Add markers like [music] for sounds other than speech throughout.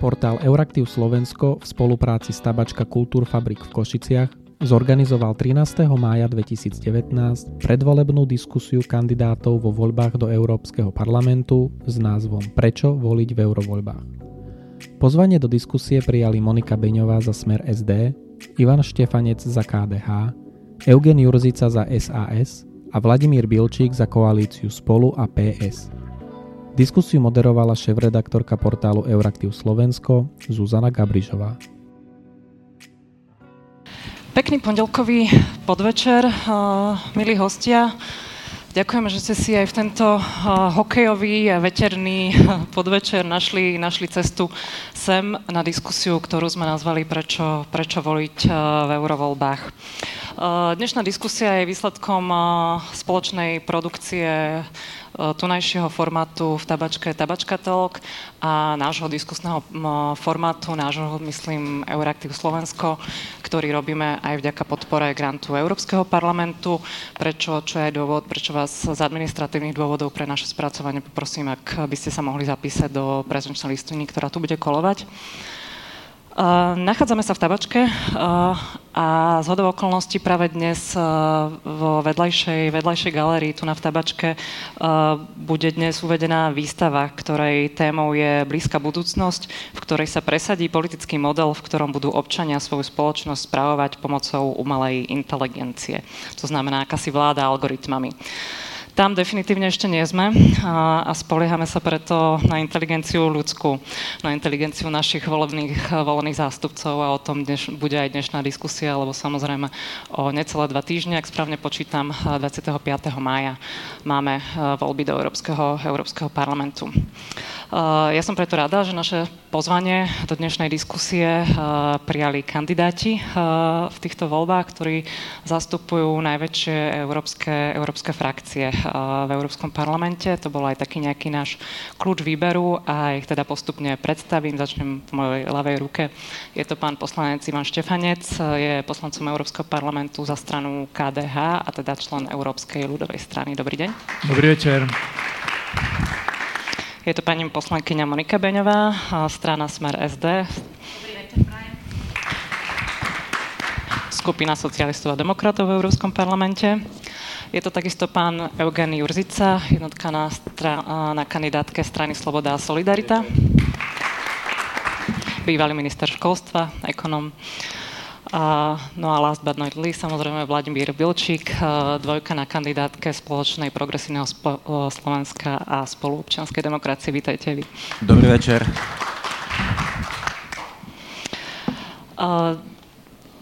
Portál Euraktiv Slovensko v spolupráci s Tabačka Kultúrfabrik v Košiciach zorganizoval 13. mája 2019 predvolebnú diskusiu kandidátov vo voľbách do Európskeho parlamentu s názvom Prečo voliť v eurovoľbách. Pozvanie do diskusie prijali Monika Beňová za Smer SD, Ivan Štefanec za KDH, Eugen Jurzica za SAS a Vladimír Bilčík za koalíciu Spolu a PS. Diskusiu moderovala šéf-redaktorka portálu Euraktiv Slovensko Zuzana Gabrižová. Pekný pondelkový podvečer, milí hostia. Ďakujeme, že ste si aj v tento hokejový a veterný podvečer našli, našli cestu sem na diskusiu, ktorú sme nazvali Prečo, prečo voliť v eurovoľbách. Dnešná diskusia je výsledkom spoločnej produkcie tunajšieho formátu v tabačke Tabačka Talk a nášho diskusného formátu, nášho, myslím, Euraktiv Slovensko, ktorý robíme aj vďaka podpore grantu Európskeho parlamentu. Prečo, čo je dôvod, prečo vás z administratívnych dôvodov pre naše spracovanie poprosím, ak by ste sa mohli zapísať do prezenčnej listiny, ktorá tu bude kolovať. Nachádzame sa v tabačke a z hodov okolností práve dnes uh, vo vedľajšej, vedľajšej galérii tu na v tabačke bude dnes uvedená výstava, ktorej témou je blízka budúcnosť, v ktorej sa presadí politický model, v ktorom budú občania svoju spoločnosť správovať pomocou umelej inteligencie. To znamená akási vláda algoritmami. Tam definitívne ešte nie sme a, a spoliehame sa preto na inteligenciu ľudskú, na inteligenciu našich volených, volených zástupcov a o tom dneš, bude aj dnešná diskusia, lebo samozrejme o necelé dva týždne, ak správne počítam, 25. mája máme voľby do Európskeho, Európskeho parlamentu. Ja som preto rada, že naše pozvanie do dnešnej diskusie prijali kandidáti v týchto voľbách, ktorí zastupujú najväčšie európske, európske frakcie v Európskom parlamente. To bol aj taký nejaký náš kľúč výberu a ich teda postupne predstavím. Začnem v mojej ľavej ruke. Je to pán poslanec Ivan Štefanec, je poslancom Európskeho parlamentu za stranu KDH a teda člen Európskej ľudovej strany. Dobrý deň. Dobrý večer. Je to pani poslankyňa Monika Beňová, strana Smer SD. Skupina socialistov a demokratov v Európskom parlamente. Je to takisto pán Eugen Jurzica, jednotka na, stra- na kandidátke strany Sloboda a Solidarita. Bývalý minister školstva, ekonom. A, no a last but not least, samozrejme Vladimír Bilčík, dvojka na kandidátke spoločnej progresívneho spo, Slovenska a spoluobčianskej demokracie. Vítajte vy. Dobrý večer. Uh,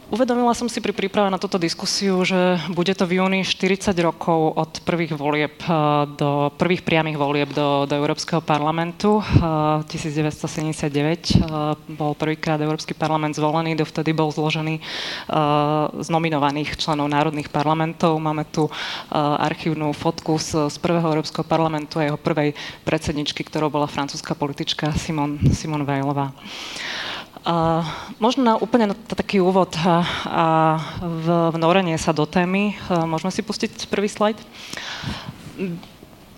Uvedomila som si pri príprave na túto diskusiu, že bude to v júni 40 rokov od prvých volieb eh, do prvých priamých volieb do, do Európskeho parlamentu. 1979 eh, eh, bol prvýkrát Európsky parlament zvolený, dovtedy bol zložený z nominovaných členov národných parlamentov. Máme tu archívnu fotku z, z prvého Európskeho parlamentu a jeho prvej predsedničky, ktorou bola francúzska politička Simon, Simon Weilová. Uh, možno na úplne na taký úvod a, a v, vnorenie sa do témy. Uh, môžeme si pustiť prvý slajd?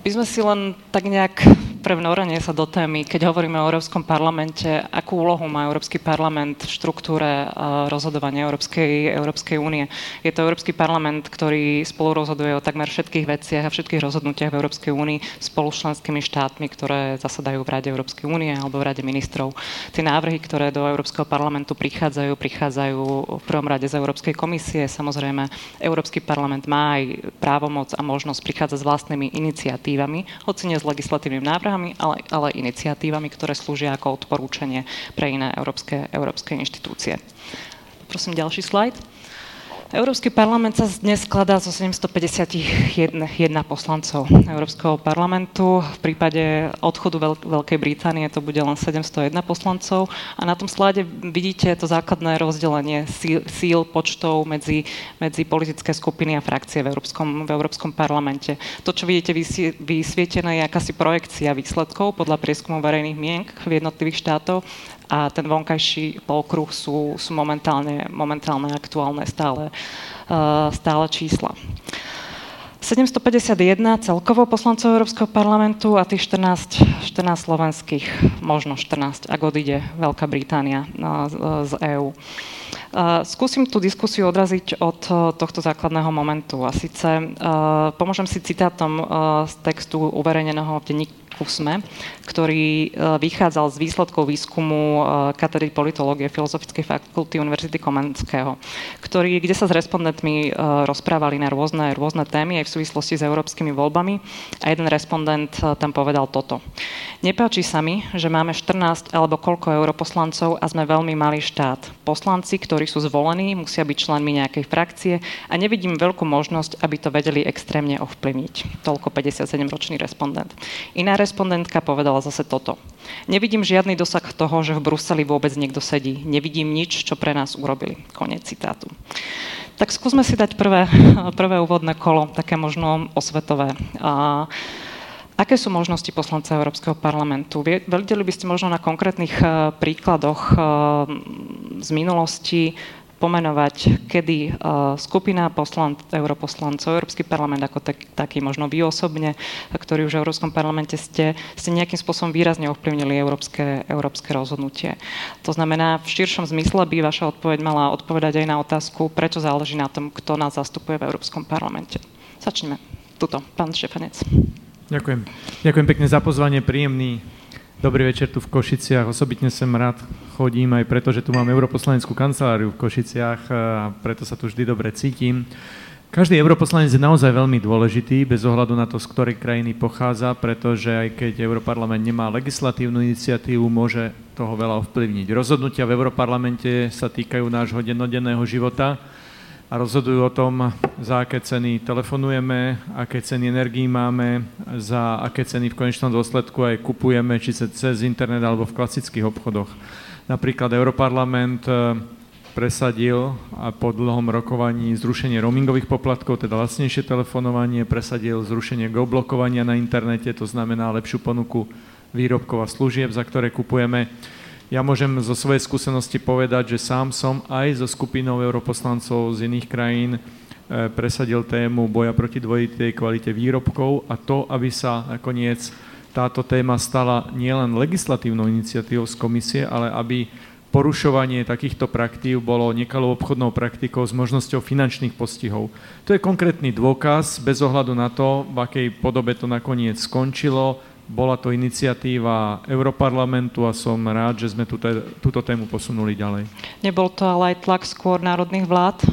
by sme si len tak nejak pre vnorenie sa do témy, keď hovoríme o Európskom parlamente, akú úlohu má Európsky parlament v štruktúre rozhodovania Európskej, Európskej únie. Je to Európsky parlament, ktorý spolu rozhoduje o takmer všetkých veciach a všetkých rozhodnutiach v Európskej únii spolu s členskými štátmi, ktoré zasadajú v Rade Európskej únie alebo v Rade ministrov. Tie návrhy, ktoré do Európskeho parlamentu prichádzajú, prichádzajú v prvom rade z Európskej komisie. Samozrejme, Európsky parlament má aj právomoc a možnosť prichádzať s vlastnými iniciatívami hoci nie s legislatívnymi návrhami, ale, ale iniciatívami, ktoré slúžia ako odporúčanie pre iné európske, európske inštitúcie. Prosím, ďalší slajd. Európsky parlament sa dnes skladá zo 751 poslancov Európskeho parlamentu. V prípade odchodu Veľ- Veľkej Británie to bude len 701 poslancov. A na tom slade vidíte to základné rozdelenie síl, síl počtov medzi, medzi politické skupiny a frakcie v Európskom, v Európskom parlamente. To, čo vidíte vysvietené, je akási projekcia výsledkov podľa prieskumu verejných mienk v jednotlivých štátov a ten vonkajší polkruh sú, sú momentálne, momentálne aktuálne stále, uh, stále čísla. 751 celkovo poslancov Európskeho parlamentu a tých 14, 14 slovenských, možno 14, ak odíde Veľká Británia z EÚ. Skúsim tú diskusiu odraziť od tohto základného momentu a síce pomôžem si citátom z textu uverejneného v denníku SME, ktorý vychádzal z výsledkov výskumu katedry politológie Filozofickej fakulty Univerzity Komenského, ktorý, kde sa s respondentmi rozprávali na rôzne, rôzne témy aj v súvislosti s európskymi voľbami a jeden respondent tam povedal toto. Nepáči sa mi, že máme 14 alebo koľko europoslancov a sme veľmi malý štát. Poslanci, ktorí sú zvolení, musia byť členmi nejakej frakcie a nevidím veľkú možnosť, aby to vedeli extrémne ovplyvniť. Toľko 57-ročný respondent. Iná respondentka povedala zase toto. Nevidím žiadny dosah toho, že v Bruseli vôbec niekto sedí. Nevidím nič, čo pre nás urobili. Konec citátu. Tak skúsme si dať prvé, prvé úvodné kolo, také možno osvetové. A, Aké sú možnosti poslanca Európskeho parlamentu? Vedeli by ste možno na konkrétnych uh, príkladoch uh, z minulosti pomenovať, kedy uh, skupina poslan, europoslancov, Európsky parlament ako tak, taký, možno vy osobne, ktorí už v Európskom parlamente ste, ste nejakým spôsobom výrazne ovplyvnili európske, európske rozhodnutie. To znamená, v širšom zmysle by vaša odpoveď mala odpovedať aj na otázku, prečo záleží na tom, kto nás zastupuje v Európskom parlamente. Začneme. Tuto, pán Štefanec. Ďakujem. Ďakujem pekne za pozvanie, príjemný Dobrý večer tu v Košiciach. Osobitne sem rád chodím aj preto, že tu mám europoslaneckú kanceláriu v Košiciach a preto sa tu vždy dobre cítim. Každý europoslanec je naozaj veľmi dôležitý, bez ohľadu na to, z ktorej krajiny pochádza, pretože aj keď Europarlament nemá legislatívnu iniciatívu, môže toho veľa ovplyvniť. Rozhodnutia v Europarlamente sa týkajú nášho dennodenného života, a rozhodujú o tom, za aké ceny telefonujeme, aké ceny energií máme, za aké ceny v konečnom dôsledku aj kupujeme, či sa cez internet alebo v klasických obchodoch. Napríklad Europarlament e, presadil a po dlhom rokovaní zrušenie roamingových poplatkov, teda lacnejšie telefonovanie, presadil zrušenie geoblokovania na internete, to znamená lepšiu ponuku výrobkov a služieb, za ktoré kupujeme. Ja môžem zo svojej skúsenosti povedať, že sám som aj so skupinou europoslancov z iných krajín e, presadil tému boja proti dvojitej kvalite výrobkov a to, aby sa nakoniec táto téma stala nielen legislatívnou iniciatívou z komisie, ale aby porušovanie takýchto praktív bolo nekalou obchodnou praktikou s možnosťou finančných postihov. To je konkrétny dôkaz, bez ohľadu na to, v akej podobe to nakoniec skončilo, bola to iniciatíva Europarlamentu a som rád, že sme túto, tému posunuli ďalej. Nebol to ale aj tlak skôr národných vlád eh,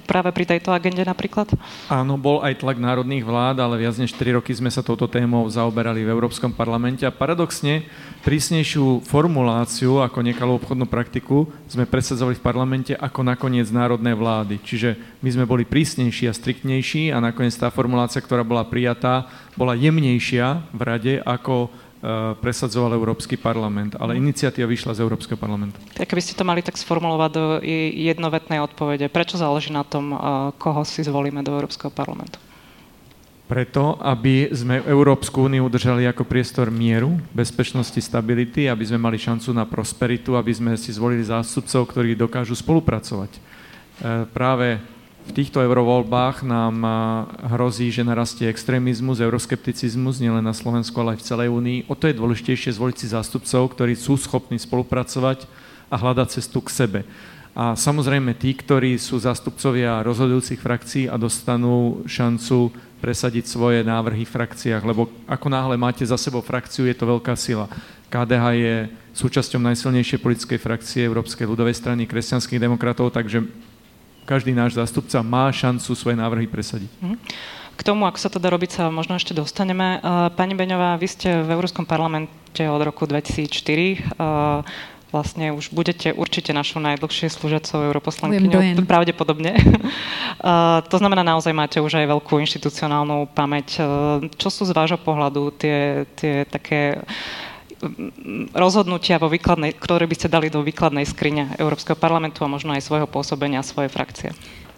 práve pri tejto agende napríklad? Áno, bol aj tlak národných vlád, ale viac než 4 roky sme sa touto témou zaoberali v Európskom parlamente a paradoxne prísnejšiu formuláciu ako nekalú obchodnú praktiku sme presadzovali v parlamente ako nakoniec národné vlády. Čiže my sme boli prísnejší a striktnejší a nakoniec tá formulácia, ktorá bola prijatá, bola jemnejšia v rade ako presadzoval Európsky parlament, ale iniciatíva vyšla z Európskeho parlamentu. Tak keby ste to mali tak sformulovať do jednovetnej odpovede, prečo záleží na tom, eh, koho si zvolíme do Európskeho parlamentu? Preto, aby sme Európsku úniu udržali ako priestor mieru, bezpečnosti, stability, aby sme mali šancu na prosperitu, aby sme si zvolili zástupcov, ktorí dokážu spolupracovať. Eh, práve v týchto eurovoľbách nám hrozí, že narastie extrémizmus, euroskepticizmus, nielen na Slovensku, ale aj v celej únii. O to je dôležitejšie zvoliť si zástupcov, ktorí sú schopní spolupracovať a hľadať cestu k sebe. A samozrejme tí, ktorí sú zástupcovia rozhodujúcich frakcií a dostanú šancu presadiť svoje návrhy v frakciách, lebo ako náhle máte za sebou frakciu, je to veľká sila. KDH je súčasťou najsilnejšej politickej frakcie Európskej ľudovej strany kresťanských demokratov, takže každý náš zástupca má šancu svoje návrhy presadiť. Mhm. K tomu, ako sa to dá robiť, sa možno ešte dostaneme. Uh, pani Beňová, vy ste v Európskom parlamente od roku 2004. Uh, vlastne už budete určite našou najdlhšie slúžacou europoslankyňou, pravdepodobne. Uh, [laughs] to znamená, naozaj máte už aj veľkú inštitucionálnu pamäť. Čo sú z vášho pohľadu tie, tie také rozhodnutia, vo výkladnej, ktoré by ste dali do výkladnej skrine Európskeho parlamentu a možno aj svojho pôsobenia, svoje frakcie?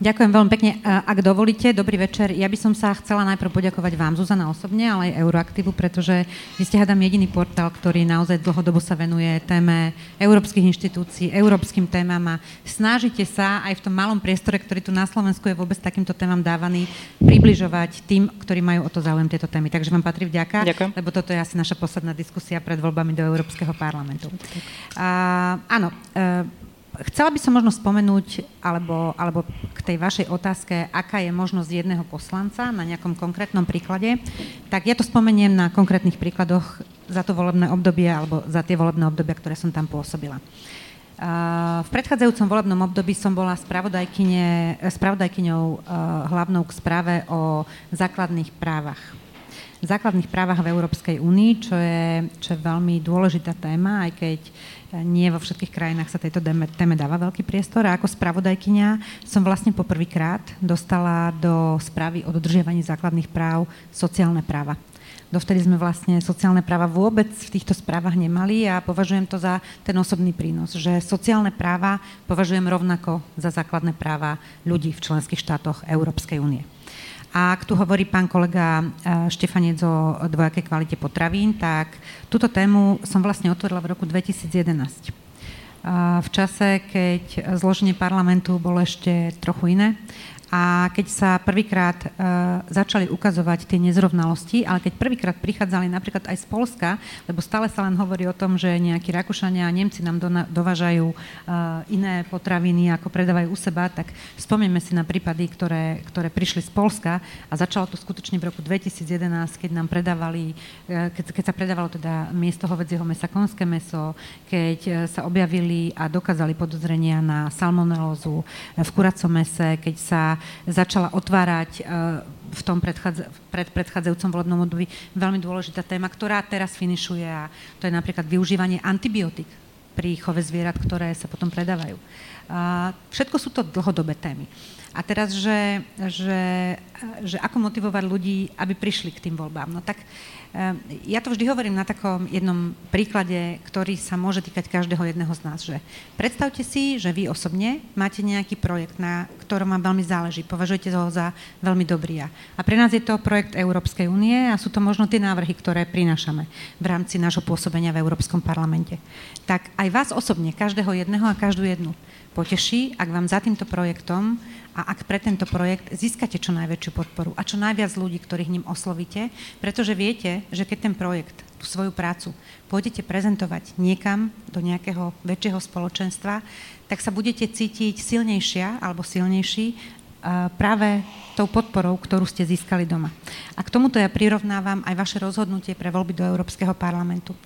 Ďakujem veľmi pekne. Ak dovolíte, dobrý večer. Ja by som sa chcela najprv poďakovať vám, Zuzana osobne, ale aj Euroaktivu, pretože vy ste hádam jediný portál, ktorý naozaj dlhodobo sa venuje téme európskych inštitúcií, európskym témam a snažíte sa aj v tom malom priestore, ktorý tu na Slovensku je vôbec takýmto témam dávaný, približovať tým, ktorí majú o to záujem tieto témy. Takže vám patrí vďaka, Ďakujem. lebo toto je asi naša posledná diskusia pred voľbami do Európskeho parlamentu. Uh, áno, uh, Chcela by som možno spomenúť, alebo, alebo k tej vašej otázke, aká je možnosť jedného poslanca na nejakom konkrétnom príklade, tak ja to spomeniem na konkrétnych príkladoch za to volebné obdobie alebo za tie volebné obdobia, ktoré som tam pôsobila. V predchádzajúcom volebnom období som bola spravodajkyňou hlavnou k správe o základných právach základných právach v Európskej únii, čo je, čo je veľmi dôležitá téma, aj keď nie vo všetkých krajinách sa tejto téme dáva veľký priestor a ako spravodajkyňa som vlastne poprvýkrát dostala do správy o dodržiavaní základných práv sociálne práva. Dovtedy sme vlastne sociálne práva vôbec v týchto správach nemali a považujem to za ten osobný prínos, že sociálne práva považujem rovnako za základné práva ľudí v členských štátoch Európskej únie. A ak tu hovorí pán kolega e, Štefanec o dvojakej kvalite potravín, tak túto tému som vlastne otvorila v roku 2011. V čase, keď zloženie parlamentu bolo ešte trochu iné a keď sa prvýkrát e, začali ukazovať tie nezrovnalosti, ale keď prvýkrát prichádzali napríklad aj z Polska, lebo stále sa len hovorí o tom, že nejakí Rakúšania a Nemci nám do, dovážajú e, iné potraviny, ako predávajú u seba, tak spomeňme si na prípady, ktoré, ktoré prišli z Polska a začalo to skutočne v roku 2011, keď nám predávali, e, keď, keď sa predávalo teda miesto hovedzieho mesa, konské meso, keď e, sa objavili a dokázali podozrenia na salmonelózu v kuracom mese, keď sa začala otvárať e, v tom pred predchádzajúcom volebnom období veľmi dôležitá téma, ktorá teraz finišuje a to je napríklad využívanie antibiotík pri chove zvierat, ktoré sa potom predávajú. Všetko sú to dlhodobé témy. A teraz, že, že, že ako motivovať ľudí, aby prišli k tým voľbám. No tak Ehm, ja to vždy hovorím na takom jednom príklade, ktorý sa môže týkať každého jedného z nás, že predstavte si, že vy osobne máte nejaký projekt, na ktorom vám veľmi záleží, považujete ho za veľmi dobrý. A pre nás je to projekt Európskej únie a sú to možno tie návrhy, ktoré prinášame v rámci nášho pôsobenia v Európskom parlamente. Tak aj vás osobne, každého jedného a každú jednu, poteší, ak vám za týmto projektom a ak pre tento projekt získate čo najväčšiu podporu a čo najviac ľudí, ktorých ním oslovíte, pretože viete, že keď ten projekt, tú svoju prácu pôjdete prezentovať niekam do nejakého väčšieho spoločenstva, tak sa budete cítiť silnejšia alebo silnejší práve tou podporou, ktorú ste získali doma. A k tomuto ja prirovnávam aj vaše rozhodnutie pre voľby do Európskeho parlamentu.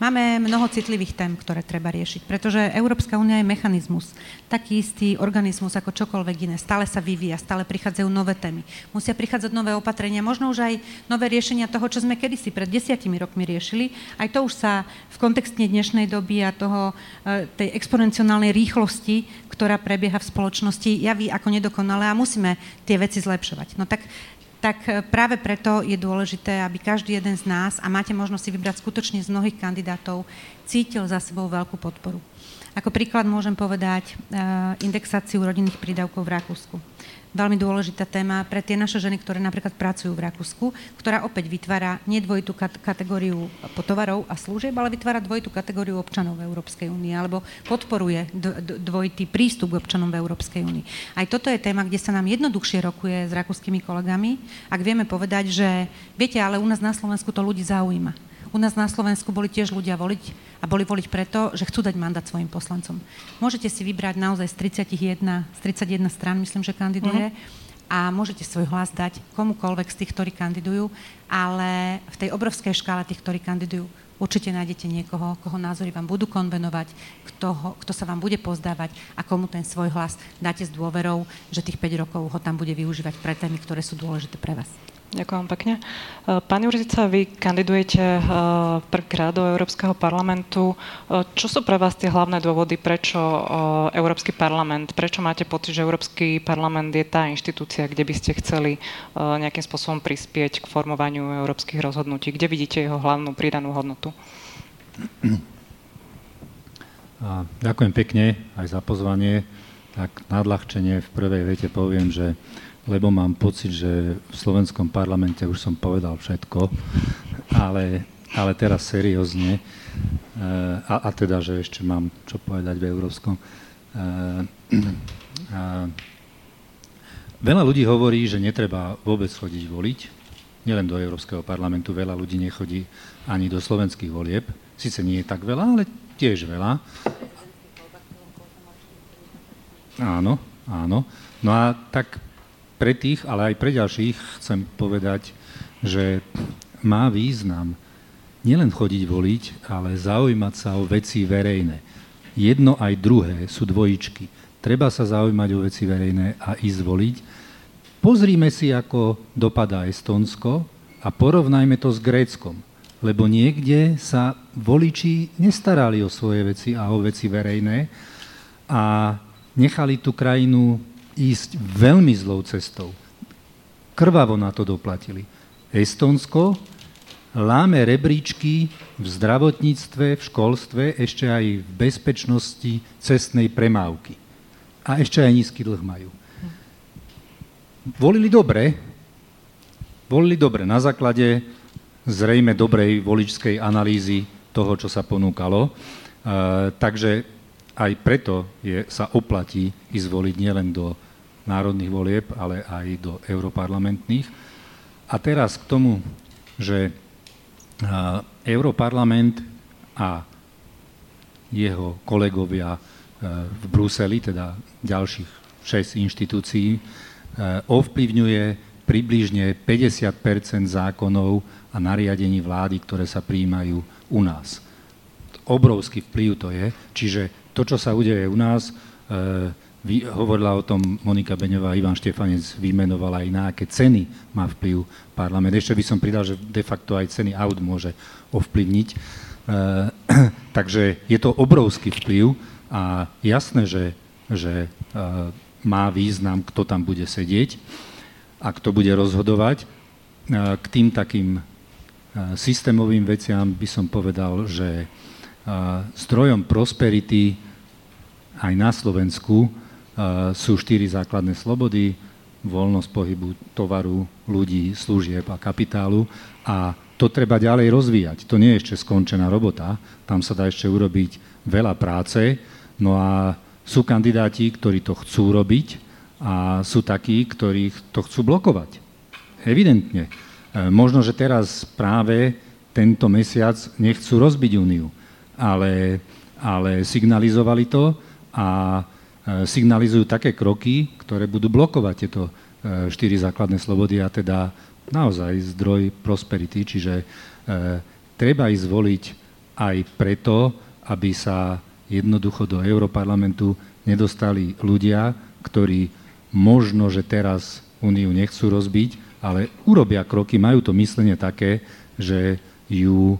Máme mnoho citlivých tém, ktoré treba riešiť, pretože Európska únia je mechanizmus, taký istý organizmus ako čokoľvek iné. Stále sa vyvíja, stále prichádzajú nové témy. Musia prichádzať nové opatrenia, možno už aj nové riešenia toho, čo sme kedysi pred desiatimi rokmi riešili. Aj to už sa v kontexte dnešnej doby a toho, e, tej exponenciálnej rýchlosti, ktorá prebieha v spoločnosti, javí ako nedokonalé a musíme tie veci zlepšovať. No tak tak e, práve preto je dôležité, aby každý jeden z nás, a máte možnosť si vybrať skutočne z mnohých kandidátov, cítil za sebou veľkú podporu. Ako príklad môžem povedať e, indexáciu rodinných prídavkov v Rakúsku veľmi dôležitá téma pre tie naše ženy, ktoré napríklad pracujú v Rakúsku, ktorá opäť vytvára nie dvojitú kategóriu tovarov a služieb, ale vytvára dvojitú kategóriu občanov v Európskej únie alebo podporuje dvojitý prístup k občanom v Európskej únii. Aj toto je téma, kde sa nám jednoduchšie rokuje s rakúskymi kolegami, ak vieme povedať, že viete, ale u nás na Slovensku to ľudí zaujíma u nás na Slovensku boli tiež ľudia voliť a boli voliť preto, že chcú dať mandát svojim poslancom. Môžete si vybrať naozaj z 31, z 31 strán, myslím, že kandiduje. Mm-hmm a môžete svoj hlas dať komukoľvek z tých, ktorí kandidujú, ale v tej obrovskej škále tých, ktorí kandidujú, určite nájdete niekoho, koho názory vám budú konvenovať, kto, ho, kto sa vám bude pozdávať a komu ten svoj hlas dáte s dôverou, že tých 5 rokov ho tam bude využívať pre témy, ktoré sú dôležité pre vás. Ďakujem pekne. E, pani Urzica, vy kandidujete e, prvýkrát do Európskeho parlamentu. E, čo sú pre vás tie hlavné dôvody, prečo Európsky parlament, prečo máte pocit, že Európsky parlament je tá inštitúcia, kde by ste chceli nejakým spôsobom prispieť k formovaniu európskych rozhodnutí? Kde vidíte jeho hlavnú pridanú hodnotu? Ďakujem pekne aj za pozvanie. tak nadľahčenie v prvej vete poviem, že lebo mám pocit, že v slovenskom parlamente už som povedal všetko, ale, ale teraz seriózne, e, a, a teda, že ešte mám čo povedať v európskom. E, a, veľa ľudí hovorí, že netreba vôbec chodiť voliť, nielen do Európskeho parlamentu, veľa ľudí nechodí ani do slovenských volieb. Sice nie je tak veľa, ale tiež veľa. Áno, áno. No a tak pre tých, ale aj pre ďalších chcem povedať, že má význam nielen chodiť voliť, ale zaujímať sa o veci verejné. Jedno aj druhé sú dvojičky. Treba sa zaujímať o veci verejné a ísť voliť. Pozrime si, ako dopadá Estonsko a porovnajme to s Gréckom. Lebo niekde sa voliči nestarali o svoje veci a o veci verejné a nechali tú krajinu ísť veľmi zlou cestou. Krvavo na to doplatili. Estonsko láme rebríčky v zdravotníctve, v školstve, ešte aj v bezpečnosti cestnej premávky. A ešte aj nízky dlh majú. Volili dobre, volili dobre na základe zrejme dobrej voličskej analýzy toho, čo sa ponúkalo. E, takže aj preto je, sa oplatí ísť voliť nielen do národných volieb, ale aj do europarlamentných. A teraz k tomu, že Europarlament a jeho kolegovia v Bruseli, teda ďalších 6 inštitúcií, ovplyvňuje približne 50% zákonov a nariadení vlády, ktoré sa príjmajú u nás. Obrovský vplyv to je, čiže to, čo sa udeje u nás, e, vy, hovorila o tom Monika Beňová, Ivan Štefanec vymenovala aj na aké ceny má vplyv parlament. Ešte by som pridal, že de facto aj ceny aut môže ovplyvniť. E, [clears throat] takže je to obrovský vplyv a jasné, že, že e, má význam, kto tam bude sedieť a kto bude rozhodovať. E, k tým takým e, systémovým veciam by som povedal, že zdrojom prosperity aj na Slovensku sú štyri základné slobody, voľnosť pohybu tovaru, ľudí, služieb a kapitálu a to treba ďalej rozvíjať. To nie je ešte skončená robota, tam sa dá ešte urobiť veľa práce, no a sú kandidáti, ktorí to chcú robiť a sú takí, ktorí to chcú blokovať. Evidentne. E, možno, že teraz práve tento mesiac nechcú rozbiť úniu ale, ale signalizovali to a e, signalizujú také kroky, ktoré budú blokovať tieto e, štyri základné slobody a teda naozaj zdroj prosperity, čiže e, treba ísť voliť aj preto, aby sa jednoducho do Európarlamentu nedostali ľudia, ktorí možno, že teraz Úniu nechcú rozbiť, ale urobia kroky, majú to myslenie také, že ju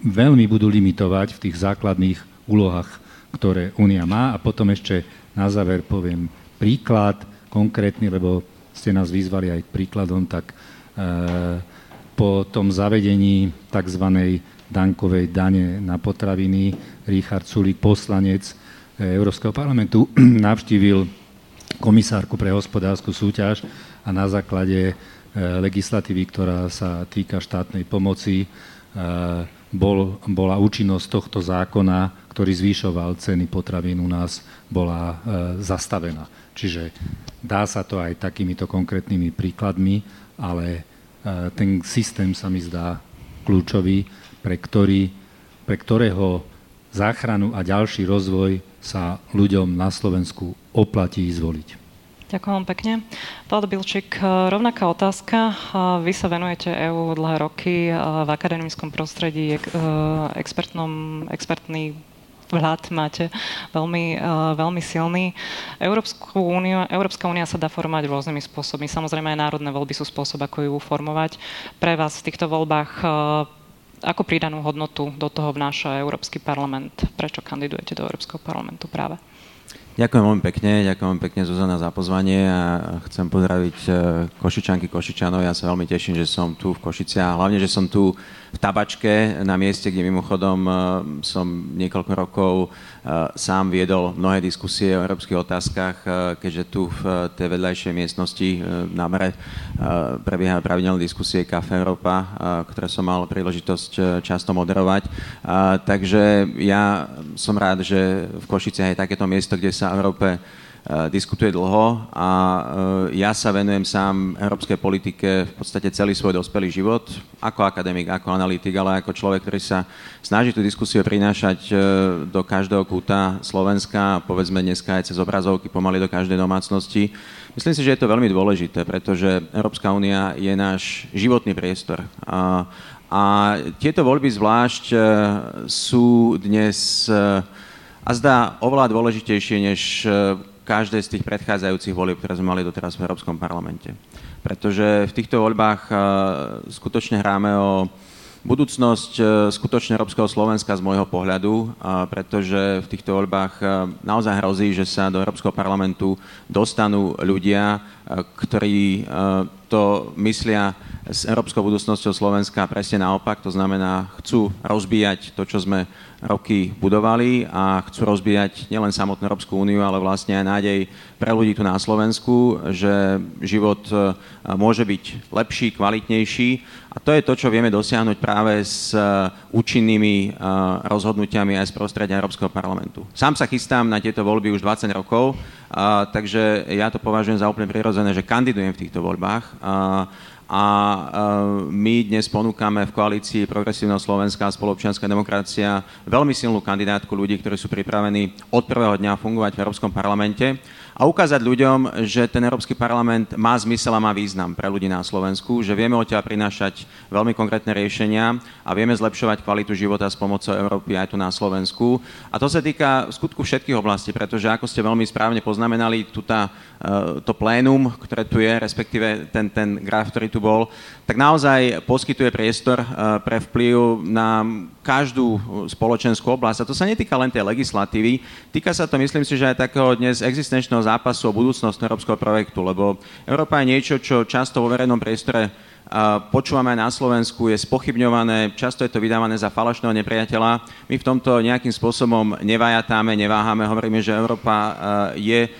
veľmi budú limitovať v tých základných úlohách, ktoré Únia má. A potom ešte na záver poviem príklad konkrétny, lebo ste nás vyzvali aj príkladom, tak e, po tom zavedení tzv. dankovej dane na potraviny Richard Sulik, poslanec e, Európskeho parlamentu, [clears throat] navštívil komisárku pre hospodárskú súťaž a na základe e, legislatívy, ktorá sa týka štátnej pomoci, bol, bola účinnosť tohto zákona, ktorý zvýšoval ceny potravín u nás, bola e, zastavená. Čiže dá sa to aj takýmito konkrétnymi príkladmi, ale e, ten systém sa mi zdá kľúčový, pre, ktorý, pre ktorého záchranu a ďalší rozvoj sa ľuďom na Slovensku oplatí zvoliť. Ďakujem pekne. Vlado Bilčík, eh, rovnaká otázka. Eh, vy sa venujete EÚ dlhé roky v akademickom prostredí, expertnom, expertný vhľad máte veľmi, veľmi silný. Európsku úniu, Európska únia sa dá formovať rôznymi spôsobmi. Samozrejme aj národné voľby sú spôsob, ako ju formovať. Pre vás v týchto voľbách ako pridanú hodnotu do toho vnáša Európsky parlament? Prečo kandidujete do Európskeho parlamentu práve? Ďakujem veľmi pekne, ďakujem veľmi pekne Zuzana za pozvanie a chcem pozdraviť e, Košičanky, Košičanov. Ja sa veľmi teším, že som tu v Košici a hlavne, že som tu v Tabačke na mieste, kde mimochodom e, som niekoľko rokov e, sám viedol mnohé diskusie o európskych otázkach, keďže tu v tej vedľajšej miestnosti na Mre prebiehajú pravidelné diskusie Café Európa, ktoré som mal príležitosť často moderovať. Takže ja som rád, že v Košiciach je takéto miesto, kde sa Európe e, diskutuje dlho a e, ja sa venujem sám európskej politike v podstate celý svoj dospelý život, ako akademik, ako analytik, ale ako človek, ktorý sa snaží tú diskusiu prinášať e, do každého kúta Slovenska, povedzme dneska aj cez obrazovky, pomaly do každej domácnosti. Myslím si, že je to veľmi dôležité, pretože Európska únia je náš životný priestor. A, a tieto voľby zvlášť sú dnes a zdá oveľa dôležitejšie než e, každé z tých predchádzajúcich volieb, ktoré sme mali doteraz v Európskom parlamente. Pretože v týchto voľbách e, skutočne hráme o budúcnosť e, skutočne Európskeho Slovenska z môjho pohľadu, pretože v týchto voľbách naozaj hrozí, že sa do Európskeho parlamentu dostanú ľudia, ktorí to myslia s európskou budúcnosťou Slovenska presne naopak, to znamená, chcú rozbíjať to, čo sme roky budovali a chcú rozbíjať nielen samotnú Európsku úniu, ale vlastne aj nádej pre ľudí tu na Slovensku, že život e, môže byť lepší, kvalitnejší a to je to, čo vieme dosiahnuť práve s e, účinnými e, rozhodnutiami aj z prostredia Európskeho parlamentu. Sám sa chystám na tieto voľby už 20 rokov, takže ja to považujem za úplne prirodzené, že kandidujem v týchto voľbách a e, my dnes ponúkame v koalícii Progresívneho Slovenska a spoločenská demokracia veľmi silnú kandidátku ľudí, ktorí sú pripravení od prvého dňa fungovať v Európskom parlamente a ukázať ľuďom, že ten Európsky parlament má zmysel a má význam pre ľudí na Slovensku, že vieme odtiaľ prinášať veľmi konkrétne riešenia a vieme zlepšovať kvalitu života s pomocou Európy aj tu na Slovensku. A to sa týka v skutku všetkých oblastí, pretože ako ste veľmi správne poznamenali, tu tá, e, to plénum, ktoré tu je, respektíve ten, ten graf, ktorý tu bol, tak naozaj poskytuje priestor e, pre vplyv na každú spoločenskú oblasť. A to sa netýka len tej legislatívy, týka sa to, myslím si, že aj takého dnes existenčného zápasu o budúcnosť európskeho projektu, lebo Európa je niečo, čo často vo verejnom priestore počúvame na Slovensku, je spochybňované, často je to vydávané za falošného nepriateľa. My v tomto nejakým spôsobom nevajatáme, neváhame, hovoríme, že Európa e, je e,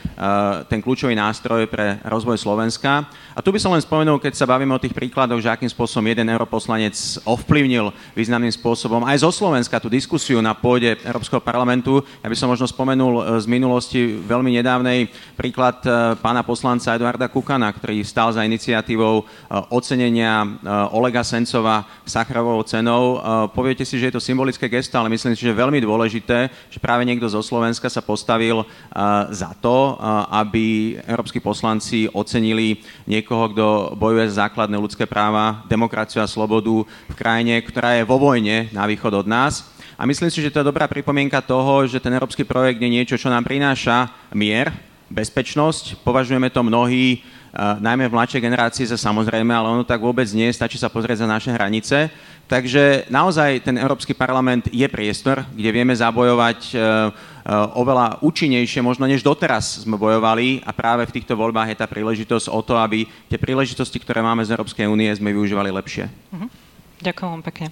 ten kľúčový nástroj pre rozvoj Slovenska. A tu by som len spomenul, keď sa bavíme o tých príkladoch, že akým spôsobom jeden europoslanec ovplyvnil významným spôsobom aj zo Slovenska tú diskusiu na pôde Európskeho parlamentu. Ja by som možno spomenul e, z minulosti veľmi nedávnej príklad pána poslanca Eduarda Kukana, ktorý stál za iniciatívou ocenenia ocenenia eh, Olega Sencova Sacharovou cenou. Eh, poviete si, že je to symbolické gesto, ale myslím si, že je veľmi dôležité, že práve niekto zo Slovenska sa postavil eh, za to, aby európsky poslanci ocenili niekoho, kto bojuje za základné ľudské práva, demokraciu a slobodu v krajine, ktorá je vo vojne na východ od nás. A myslím si, že to je dobrá pripomienka toho, že ten európsky projekt je niečo, čo nám prináša mier, bezpečnosť. Považujeme to mnohí najmä v mladšej generácii sa samozrejme, ale ono tak vôbec nie, stačí sa pozrieť za naše hranice. Takže naozaj ten Európsky parlament je priestor, kde vieme zabojovať e, e, oveľa účinnejšie, možno než doteraz sme bojovali a práve v týchto voľbách je tá príležitosť o to, aby tie príležitosti, ktoré máme z Európskej únie, sme využívali lepšie. Uh-huh. Ďakujem vám pekne.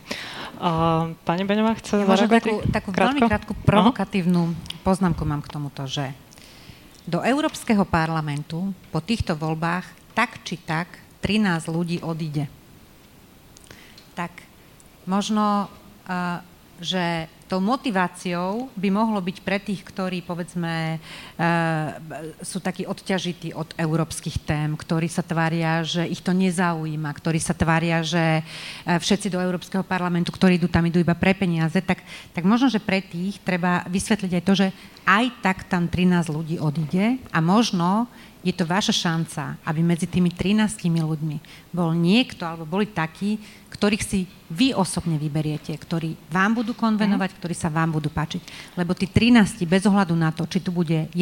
Uh, pani Beňová chce ja takú, takú krátko? veľmi krátku provokatívnu uh-huh. poznámku mám k tomuto, že do Európskeho parlamentu po týchto voľbách tak či tak 13 ľudí odíde. Tak možno, že tou motiváciou by mohlo byť pre tých, ktorí, povedzme, sú takí odťažití od európskych tém, ktorí sa tvária, že ich to nezaujíma, ktorí sa tvária, že všetci do Európskeho parlamentu, ktorí idú tam, idú iba pre peniaze, tak, tak možno, že pre tých treba vysvetliť aj to, že aj tak tam 13 ľudí odíde a možno je to vaša šanca, aby medzi tými 13 ľuďmi bol niekto, alebo boli takí, ktorých si vy osobne vyberiete, ktorí vám budú konvenovať, ktorí sa vám budú páčiť. Lebo tí 13 bez ohľadu na to, či tu bude 1%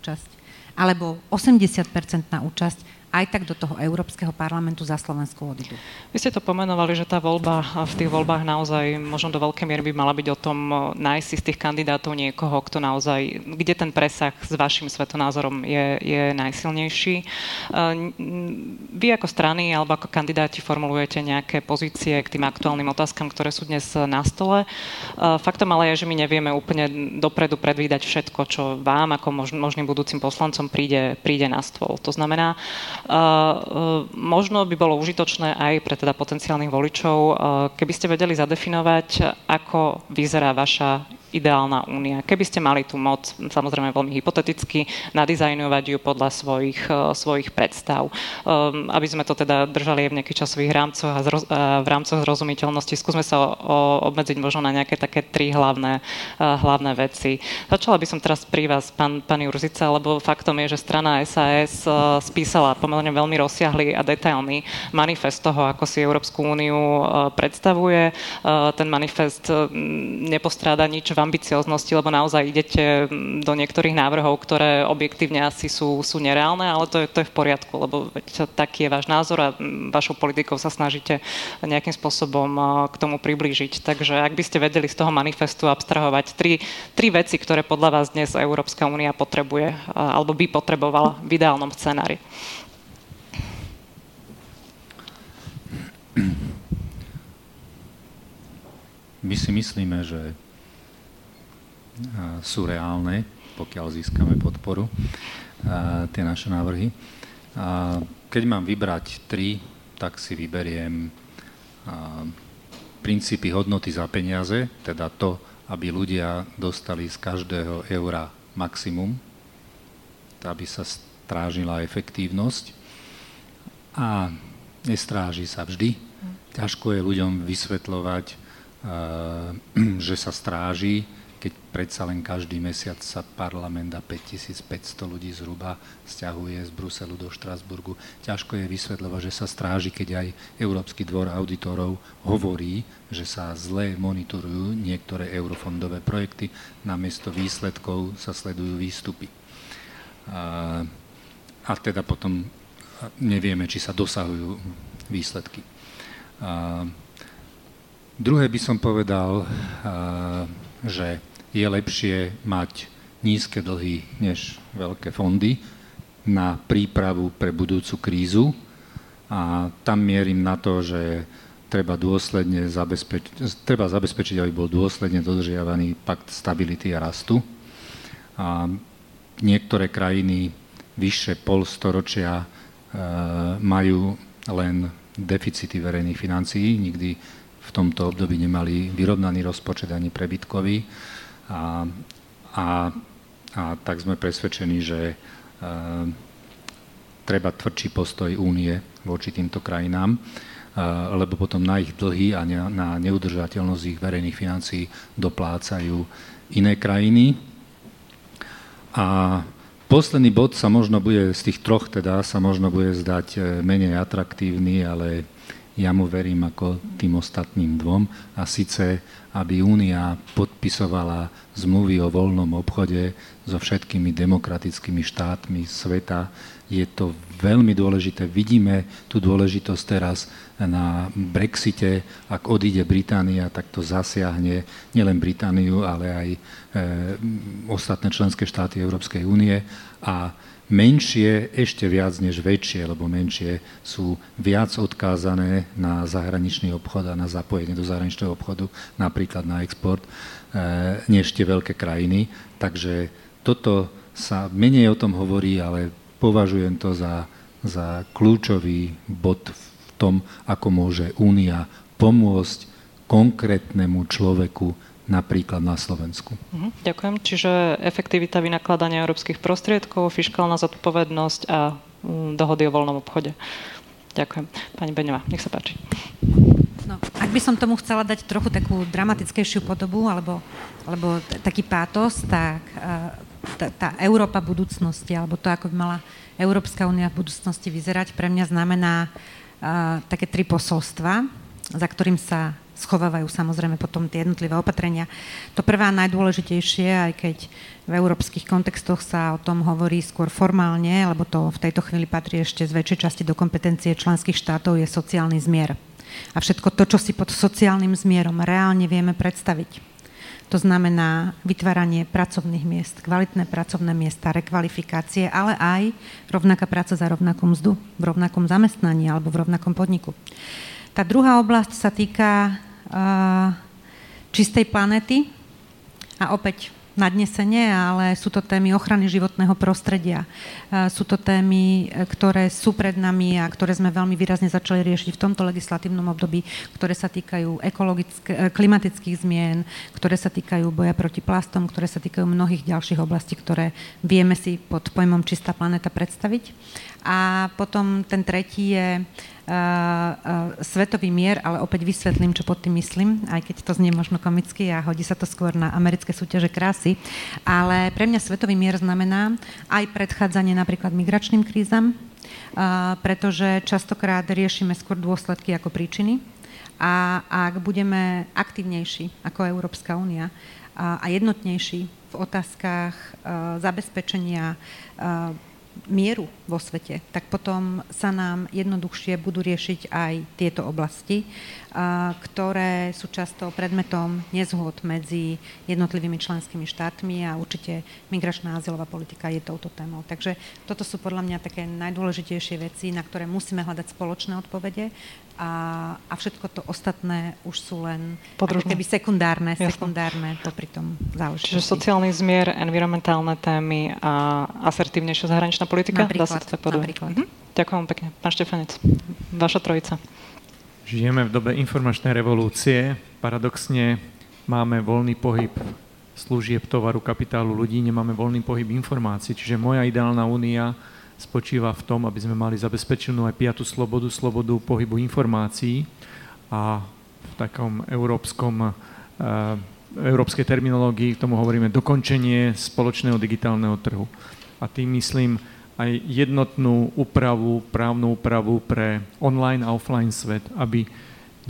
účasť, alebo 80% účasť, aj tak do toho Európskeho parlamentu za Slovensku odídu. Vy ste to pomenovali, že tá voľba v tých voľbách naozaj možno do veľkej miery by mala byť o tom nájsť si z tých kandidátov niekoho, kto naozaj, kde ten presah s vašim svetonázorom je, je najsilnejší. Vy ako strany alebo ako kandidáti formulujete nejaké pozície k tým aktuálnym otázkam, ktoré sú dnes na stole. Faktom ale je, že my nevieme úplne dopredu predvídať všetko, čo vám ako možným budúcim poslancom príde, príde na stôl. To znamená, možno by bolo užitočné aj pre teda potenciálnych voličov, keby ste vedeli zadefinovať, ako vyzerá vaša ideálna únia. Keby ste mali tú moc, samozrejme veľmi hypoteticky, nadizajnovať ju podľa svojich, uh, svojich predstav. Um, aby sme to teda držali aj v nejakých časových rámcoch a zroz, uh, v rámcoch zrozumiteľnosti, skúsme sa o, o, obmedziť možno na nejaké také tri hlavné, uh, hlavné veci. Začala by som teraz pri vás, pán, pán Jurzica, lebo faktom je, že strana SAS uh, spísala pomerne veľmi rozsiahly a detailný manifest toho, ako si Európsku úniu uh, predstavuje. Ten manifest nepostráda nič v ambicioznosti, lebo naozaj idete mm, do niektorých návrhov, ktoré objektívne asi sú, sú nereálne, ale to je, to je v poriadku, lebo taký je váš názor a mm, vašou politikou sa snažíte nejakým spôsobom k tomu priblížiť. Takže ak by ste vedeli z toho manifestu abstrahovať tri, tri veci, ktoré podľa vás dnes Európska únia potrebuje alebo by potrebovala v ideálnom scenári. My si myslíme, že sú reálne, pokiaľ získame podporu, tie naše návrhy. Keď mám vybrať tri, tak si vyberiem princípy hodnoty za peniaze, teda to, aby ľudia dostali z každého eura maximum, aby sa strážila efektívnosť a nestráži sa vždy. Ťažko je ľuďom vysvetľovať, [clears throat] že sa stráži, keď predsa len každý mesiac sa parlament a 5500 ľudí zhruba stiahuje z Bruselu do Štrasburgu. Ťažko je vysvetľovať, že sa stráži, keď aj Európsky dvor auditorov hovorí, že sa zle monitorujú niektoré eurofondové projekty, namiesto výsledkov sa sledujú výstupy. A, a teda potom nevieme, či sa dosahujú výsledky. A, druhé by som povedal, že je lepšie mať nízke dlhy než veľké fondy na prípravu pre budúcu krízu. A tam mierim na to, že treba, dôsledne zabezpečiť, treba zabezpečiť, aby bol dôsledne dodržiavaný pakt stability a rastu. A niektoré krajiny vyššie polstoročia e, majú len deficity verejných financií, nikdy v tomto období nemali vyrovnaný rozpočet ani prebytkový a, a, a tak sme presvedčení, že e, treba tvrdší postoj únie voči týmto krajinám, e, lebo potom na ich dlhy a ne, na neudržateľnosť ich verejných financií doplácajú iné krajiny. A posledný bod sa možno bude, z tých troch teda, sa možno bude zdať e, menej atraktívny, ale ja mu verím ako tým ostatným dvom a síce, aby Únia podpisovala zmluvy o voľnom obchode so všetkými demokratickými štátmi sveta. Je to veľmi dôležité. Vidíme tú dôležitosť teraz na Brexite. Ak odíde Británia, tak to zasiahne nielen Britániu, ale aj e, ostatné členské štáty Európskej únie. A menšie ešte viac než väčšie, lebo menšie sú viac odkázané na zahraničný obchod a na zapojenie do zahraničného obchodu, napríklad na export, eh, než tie veľké krajiny. Takže toto sa menej o tom hovorí, ale považujem to za, za kľúčový bod v tom, ako môže Únia pomôcť konkrétnemu človeku napríklad na Slovensku. Mhm, ďakujem. Čiže efektivita vynakladania európskych prostriedkov, fiskálna zodpovednosť a mm, dohody o voľnom obchode. Ďakujem. Pani Beňová, nech sa páči. No, ak by som tomu chcela dať trochu takú dramatickejšiu podobu alebo, alebo t- taký pátos, tak uh, tá, tá Európa budúcnosti alebo to, ako by mala Európska únia v budúcnosti vyzerať, pre mňa znamená uh, také tri posolstva, za ktorým sa schovávajú samozrejme potom tie jednotlivé opatrenia. To prvé a najdôležitejšie, aj keď v európskych kontextoch sa o tom hovorí skôr formálne, lebo to v tejto chvíli patrí ešte z väčšej časti do kompetencie členských štátov, je sociálny zmier. A všetko to, čo si pod sociálnym zmierom reálne vieme predstaviť. To znamená vytváranie pracovných miest, kvalitné pracovné miesta, rekvalifikácie, ale aj rovnaká práca za rovnakú mzdu, v rovnakom zamestnaní alebo v rovnakom podniku. Tá druhá oblasť sa týka uh, čistej planety a opäť nadnesenie, ale sú to témy ochrany životného prostredia. Sú to témy, ktoré sú pred nami a ktoré sme veľmi výrazne začali riešiť v tomto legislatívnom období, ktoré sa týkajú klimatických zmien, ktoré sa týkajú boja proti plastom, ktoré sa týkajú mnohých ďalších oblastí, ktoré vieme si pod pojmom čistá planéta predstaviť. A potom ten tretí je uh, uh, svetový mier, ale opäť vysvetlím, čo pod tým myslím, aj keď to znie možno komicky a hodí sa to skôr na americké súťaže krásy. Ale pre mňa svetový mier znamená aj predchádzanie napríklad migračným krízam, uh, pretože častokrát riešime skôr dôsledky ako príčiny. A ak budeme aktívnejší ako Európska únia a jednotnejší v otázkach zabezpečenia mieru vo svete, tak potom sa nám jednoduchšie budú riešiť aj tieto oblasti, ktoré sú často predmetom nezhod medzi jednotlivými členskými štátmi a určite migračná azylová politika je touto témou. Takže toto sú podľa mňa také najdôležitejšie veci, na ktoré musíme hľadať spoločné odpovede a, a všetko to ostatné už sú len keby sekundárne, Jasne. sekundárne popri tom záležitosti. Čiže sociálny zmier, environmentálne témy a asertívnejšia zahraničná politika? Napríklad. Dá sa to tak napríklad. Mhm. Ďakujem pekne. Pán Štefanec, vaša trojica. Žijeme v dobe informačnej revolúcie. Paradoxne máme voľný pohyb služieb, tovaru, kapitálu ľudí, nemáme voľný pohyb informácií. Čiže moja ideálna únia spočíva v tom, aby sme mali zabezpečenú aj piatu slobodu, slobodu pohybu informácií a v takom európskom, uh, európskej terminológii k tomu hovoríme dokončenie spoločného digitálneho trhu. A tým myslím aj jednotnú úpravu, právnu úpravu pre online a offline svet, aby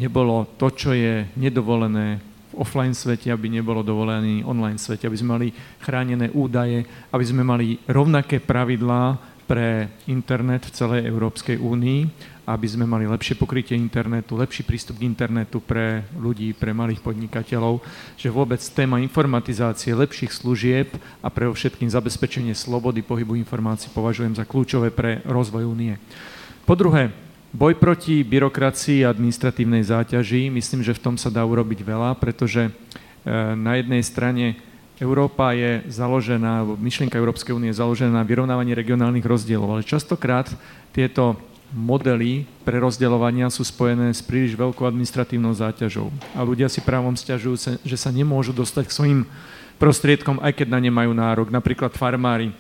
nebolo to, čo je nedovolené v offline svete, aby nebolo dovolené online svete, aby sme mali chránené údaje, aby sme mali rovnaké pravidlá pre internet v celej Európskej únii aby sme mali lepšie pokrytie internetu, lepší prístup k internetu pre ľudí, pre malých podnikateľov, že vôbec téma informatizácie lepších služieb a pre všetkým zabezpečenie slobody pohybu informácií považujem za kľúčové pre rozvoj únie. Po druhé, boj proti byrokracii a administratívnej záťaži, myslím, že v tom sa dá urobiť veľa, pretože e, na jednej strane Európa je založená, myšlienka Európskej únie je založená na vyrovnávaní regionálnych rozdielov, ale častokrát tieto modely pre rozdeľovania sú spojené s príliš veľkou administratívnou záťažou. A ľudia si právom stiažujú, že sa nemôžu dostať k svojim prostriedkom, aj keď na ne majú nárok. Napríklad farmári.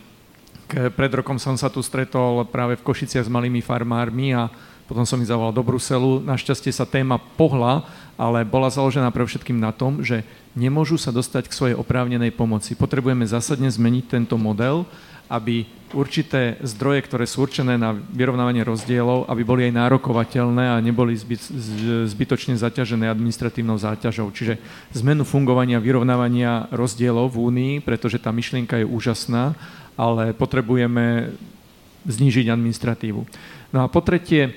Pred rokom som sa tu stretol práve v Košiciach s malými farmármi a potom som ich zavolal do Bruselu. Našťastie sa téma pohla, ale bola založená pre všetkým na tom, že nemôžu sa dostať k svojej oprávnenej pomoci. Potrebujeme zásadne zmeniť tento model, aby určité zdroje, ktoré sú určené na vyrovnávanie rozdielov, aby boli aj nárokovateľné a neboli zbytočne zaťažené administratívnou záťažou. Čiže zmenu fungovania vyrovnávania rozdielov v Únii, pretože tá myšlienka je úžasná, ale potrebujeme znížiť administratívu. No a po tretie,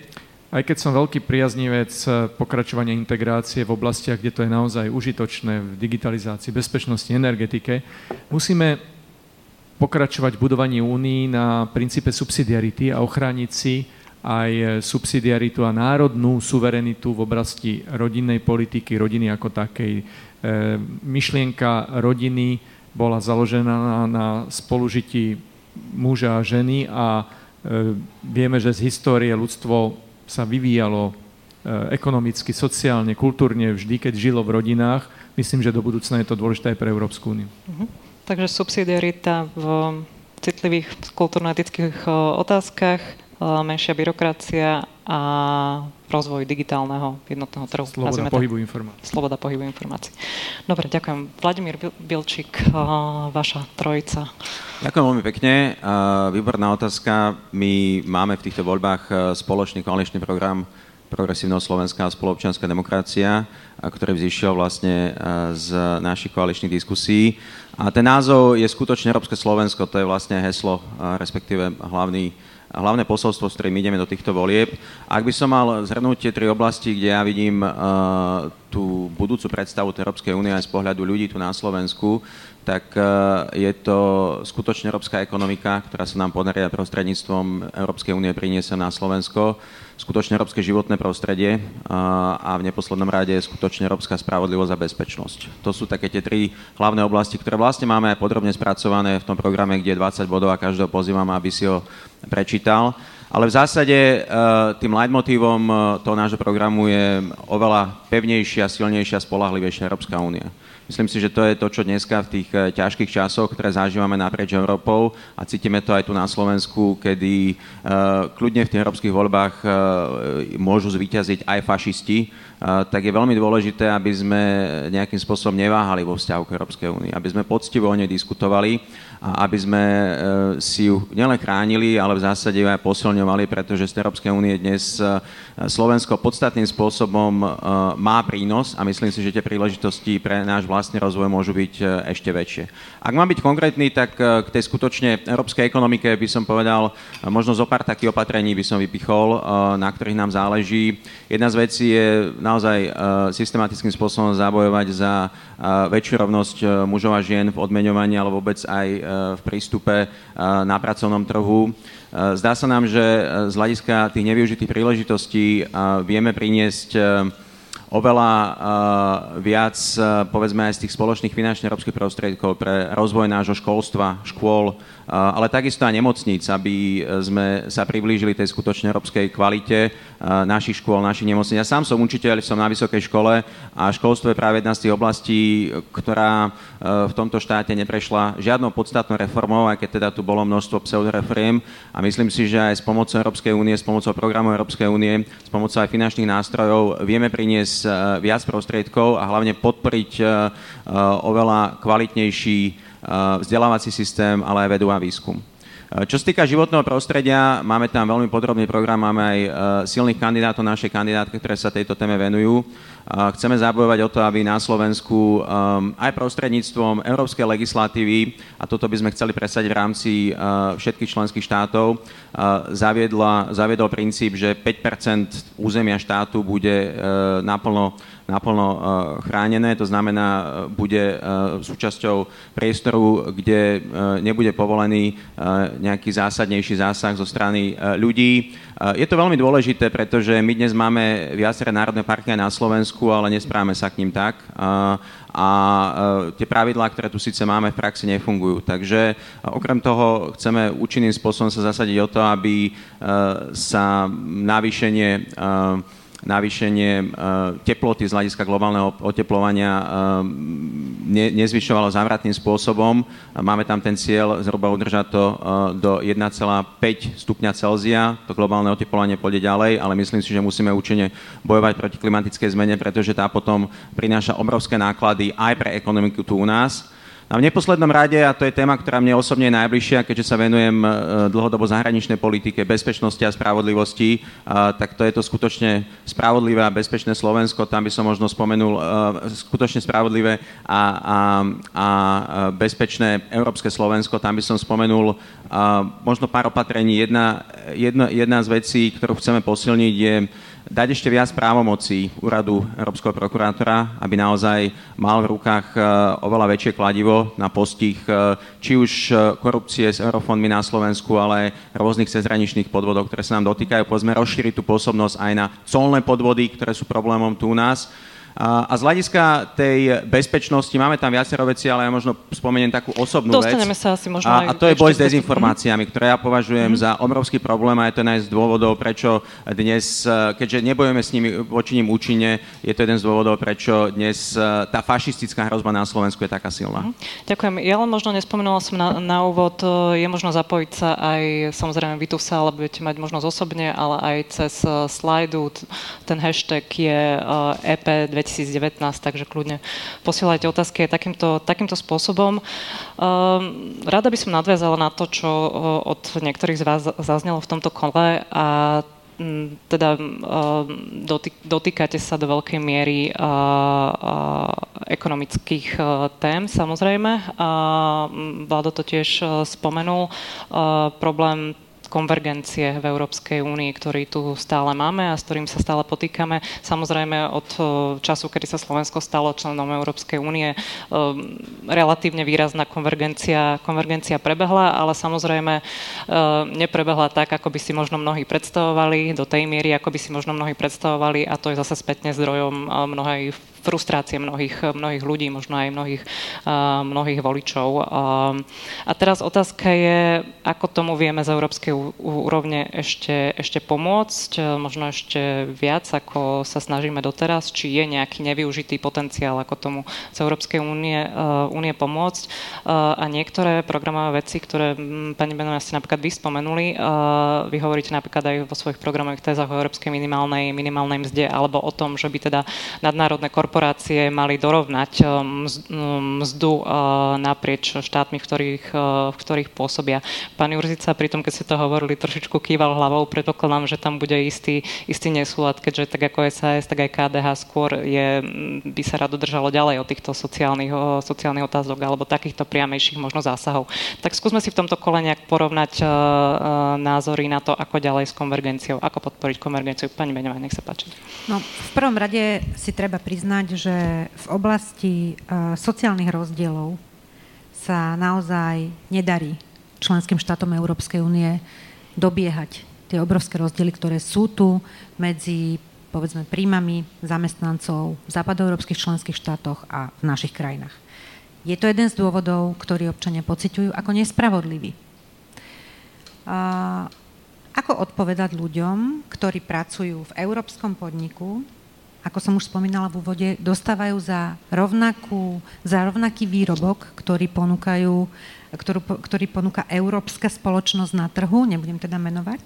aj keď som veľký priaznivec pokračovania integrácie v oblastiach, kde to je naozaj užitočné v digitalizácii, bezpečnosti, energetike, musíme pokračovať v budovaní únii na princípe subsidiarity a ochrániť si aj subsidiaritu a národnú suverenitu v oblasti rodinnej politiky, rodiny ako takej. E, myšlienka rodiny bola založená na spolužití muža a ženy a e, vieme, že z histórie ľudstvo sa vyvíjalo e, ekonomicky, sociálne, kultúrne vždy, keď žilo v rodinách. Myslím, že do budúcna je to dôležité aj pre Európsku úniu. Uh-huh. Takže subsidiarita v citlivých kultúrno-etických otázkach, menšia byrokracia a rozvoj digitálneho jednotného trhu. Sloboda pohybu informácií. Sloboda pohybu informácií. Dobre, ďakujem. Vladimír Bilčík, vaša trojica. Ďakujem veľmi pekne. Výborná otázka. My máme v týchto voľbách spoločný koaličný program Progresívneho Slovenska a spoločenská demokracia, ktorý vzýšiel vlastne z našich koaličných diskusí. A ten názov je skutočne Európske Slovensko, to je vlastne heslo, respektíve hlavný, hlavné posolstvo, s ktorým ideme do týchto volieb. Ak by som mal zhrnúť tie tri oblasti, kde ja vidím uh, tú budúcu predstavu Európskej únie aj z pohľadu ľudí tu na Slovensku, tak e, je to skutočne európska ekonomika, ktorá sa nám podarí prostredníctvom Európskej únie priniesť na Slovensko, skutočne európske životné prostredie e, a v neposlednom rade skutočne európska spravodlivosť a bezpečnosť. To sú také tie tri hlavné oblasti, ktoré vlastne máme aj podrobne spracované v tom programe, kde je 20 bodov a každého pozývam, aby si ho prečítal. Ale v zásade e, tým leitmotívom toho nášho programu je oveľa pevnejšia, silnejšia, spolahlivejšia Európska únia. Myslím si, že to je to, čo dneska v tých eh, ťažkých časoch, ktoré zažívame naprieč Európou a cítime to aj tu na Slovensku, kedy uh, kľudne v tých európskych voľbách uh, môžu zvíťaziť aj fašisti, tak je veľmi dôležité, aby sme nejakým spôsobom neváhali vo vzťahu k Európskej únii, aby sme poctivo o nej diskutovali a aby sme si ju nielen chránili, ale v zásade ju aj posilňovali, pretože z Európskej únie dnes Slovensko podstatným spôsobom má prínos a myslím si, že tie príležitosti pre náš vlastný rozvoj môžu byť ešte väčšie. Ak mám byť konkrétny, tak k tej skutočne európskej ekonomike by som povedal, možno zo pár takých opatrení by som vypichol, na ktorých nám záleží. Jedna z vecí je naozaj systematickým spôsobom zabojovať za väčšiu rovnosť mužov a žien v odmeňovaní, ale vôbec aj v prístupe na pracovnom trhu. Zdá sa nám, že z hľadiska tých nevyužitých príležitostí vieme priniesť oveľa uh, viac, uh, povedzme aj z tých spoločných finančných európskych prostriedkov pre rozvoj nášho školstva, škôl, ale takisto aj nemocníc, aby sme sa priblížili tej skutočne európskej kvalite našich škôl, našich nemocníc. Ja sám som učiteľ, som na vysokej škole a školstvo je práve jedna z tých oblastí, ktorá v tomto štáte neprešla žiadnou podstatnou reformou, aj keď teda tu bolo množstvo pseudoreforiem a myslím si, že aj s pomocou Európskej únie, s pomocou programu Európskej únie, s pomocou aj finančných nástrojov vieme priniesť viac prostriedkov a hlavne podporiť oveľa kvalitnejší vzdelávací systém, ale aj vedu a výskum. Čo sa týka životného prostredia, máme tam veľmi podrobný program, máme aj silných kandidátov našej kandidátke, ktoré sa tejto téme venujú. Chceme zabojovať o to, aby na Slovensku aj prostredníctvom európskej legislatívy, a toto by sme chceli presadiť v rámci všetkých členských štátov, zaviedla, zaviedol princíp, že 5% územia štátu bude naplno naplno eh, chránené, to znamená, eh, bude eh, súčasťou priestoru, kde nebude povolený nejaký zásadnejší zásah zo strany ľudí. Je to veľmi dôležité, pretože my dnes máme viaceré národné parky na Slovensku, ale nesprávame sa k ním tak a tie pravidlá, ktoré tu síce máme, v praxi nefungujú. Takže okrem toho chceme účinným spôsobom sa zasadiť o to, aby sa navýšenie navýšenie e, teploty z hľadiska globálneho oteplovania e, ne, nezvyšovalo závratným spôsobom. Máme tam ten cieľ zhruba udržať to e, do 1,5 stupňa Celzia. To globálne oteplovanie pôjde ďalej, ale myslím si, že musíme účinne bojovať proti klimatickej zmene, pretože tá potom prináša obrovské náklady aj pre ekonomiku tu u nás a v neposlednom rade, a to je téma, ktorá mne osobne je najbližšia, keďže sa venujem e, dlhodobo zahraničnej politike, bezpečnosti a spravodlivosti, tak to je to skutočne spravodlivé a bezpečné Slovensko. Tam by som možno spomenul e, skutočne spravodlivé a, a, a bezpečné Európske Slovensko. Tam by som spomenul možno pár opatrení. Jedna, jedna, jedna z vecí, ktorú chceme posilniť, je dať ešte viac právomocí úradu Európskeho prokurátora, aby naozaj mal v rukách e, oveľa väčšie kladivo na postih e, či už e, korupcie s eurofondmi na Slovensku, ale rôznych cezhraničných podvodov, ktoré sa nám dotýkajú. Pozme rozšíriť tú pôsobnosť aj na colné podvody, ktoré sú problémom tu u nás a z hľadiska tej bezpečnosti máme tam viacero veci, ale ja možno spomeniem takú osobnú Dostaneme vec. sa asi možno a, a to je boj s dezinformáciami, ktoré ja považujem mm-hmm. za obrovský problém a je to jeden z dôvodov, prečo dnes, e, keďže nebojujeme s nimi voči nim účinne, je to jeden z dôvodov, prečo dnes e, tá fašistická hrozba na Slovensku je taká silná. Mm-hmm. Ďakujem. Ja len možno nespomenula som na, na úvod, e, je možno zapojiť sa aj, samozrejme vy tu v sále budete mať možnosť osobne, ale aj cez slajdu. Ten hashtag je EP 2020 2019, takže kľudne posielajte otázky aj takýmto, takýmto spôsobom. Um, rada by som nadviazala na to, čo od niektorých z vás zaznelo v tomto kole a teda dotýkate sa do veľkej miery ekonomických tém, samozrejme. Vlado to tiež spomenul. Problém konvergencie v Európskej únii, ktorý tu stále máme a s ktorým sa stále potýkame. Samozrejme od eh, času, kedy sa Slovensko stalo členom Európskej únie, eh, relatívne výrazná konvergencia, konvergencia prebehla, ale samozrejme eh, neprebehla tak, ako by si možno mnohí predstavovali, do tej miery, ako by si možno mnohí predstavovali a to je zase spätne zdrojom mnohej frustrácie mnohých, mnohých ľudí, možno aj mnohých, mnohých voličov. A teraz otázka je, ako tomu vieme z európskej úrovne ešte, ešte pomôcť, možno ešte viac, ako sa snažíme doteraz, či je nejaký nevyužitý potenciál, ako tomu z Európskej únie, únie pomôcť. A niektoré programové veci, ktoré pani Benová ste napríklad vy spomenuli, vy hovoríte napríklad aj vo svojich programových tézach o európskej minimálnej, minimálnej mzde, alebo o tom, že by teda nadnárodné korporácie korporácie mali dorovnať eh, mm, mzdu eh, naprieč štátmi, v ktorých, eh, v ktorých pôsobia. Pán Jurzica, pri tom, keď ste to hovorili, trošičku kýval hlavou, predpokladám, že tam bude istý, istý nesúlad, keďže tak ako SAS, tak aj KDH skôr je, mm, by sa rado držalo ďalej od týchto sociálnych, sociálnych otázok alebo takýchto priamejších možno zásahov. Tak skúsme si v tomto kole nejak porovnať názory na to, ako ďalej s konvergenciou, ako podporiť konvergenciu. Pani Beňová, nech sa páči. No, v prvom rade si treba priznať, povedať, že v oblasti uh, sociálnych rozdielov sa naozaj nedarí členským štátom Európskej únie dobiehať tie obrovské rozdiely, ktoré sú tu medzi povedzme príjmami zamestnancov v západoeurópskych členských štátoch a v našich krajinách. Je to jeden z dôvodov, ktorý občania pociťujú ako nespravodlivý. A ako odpovedať ľuďom, ktorí pracujú v európskom podniku, ako som už spomínala v úvode, dostávajú za, rovnakú, za rovnaký výrobok, ktorý ponúkajú ktorú, ktorý ponúka európska spoločnosť na trhu, nebudem teda menovať,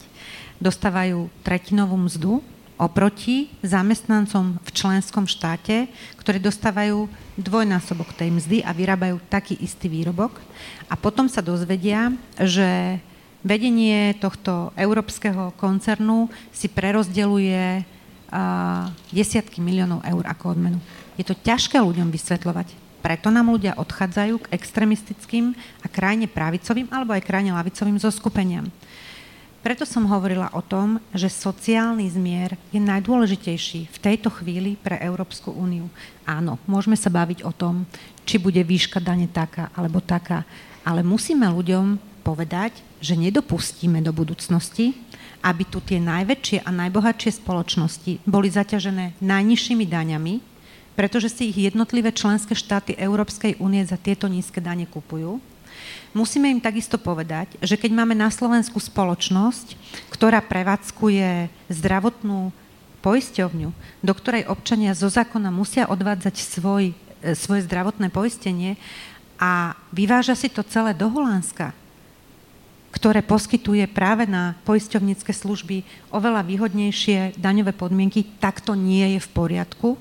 dostávajú tretinovú mzdu oproti zamestnancom v členskom štáte, ktorí dostávajú dvojnásobok tej mzdy a vyrábajú taký istý výrobok. A potom sa dozvedia, že vedenie tohto európskeho koncernu si prerozdeluje desiatky miliónov eur ako odmenu. Je to ťažké ľuďom vysvetľovať. Preto nám ľudia odchádzajú k extremistickým a krajne pravicovým alebo aj krajne lavicovým zoskupeniam. Preto som hovorila o tom, že sociálny zmier je najdôležitejší v tejto chvíli pre Európsku úniu. Áno, môžeme sa baviť o tom, či bude výška dane taká alebo taká, ale musíme ľuďom povedať, že nedopustíme do budúcnosti, aby tu tie najväčšie a najbohatšie spoločnosti boli zaťažené najnižšími daňami, pretože si ich jednotlivé členské štáty Európskej únie za tieto nízke dane kupujú. Musíme im takisto povedať, že keď máme na Slovensku spoločnosť, ktorá prevádzkuje zdravotnú poisťovňu, do ktorej občania zo zákona musia odvádzať svoj, e, svoje zdravotné poistenie a vyváža si to celé do Holandska, ktoré poskytuje práve na poisťovnícke služby oveľa výhodnejšie daňové podmienky, tak to nie je v poriadku.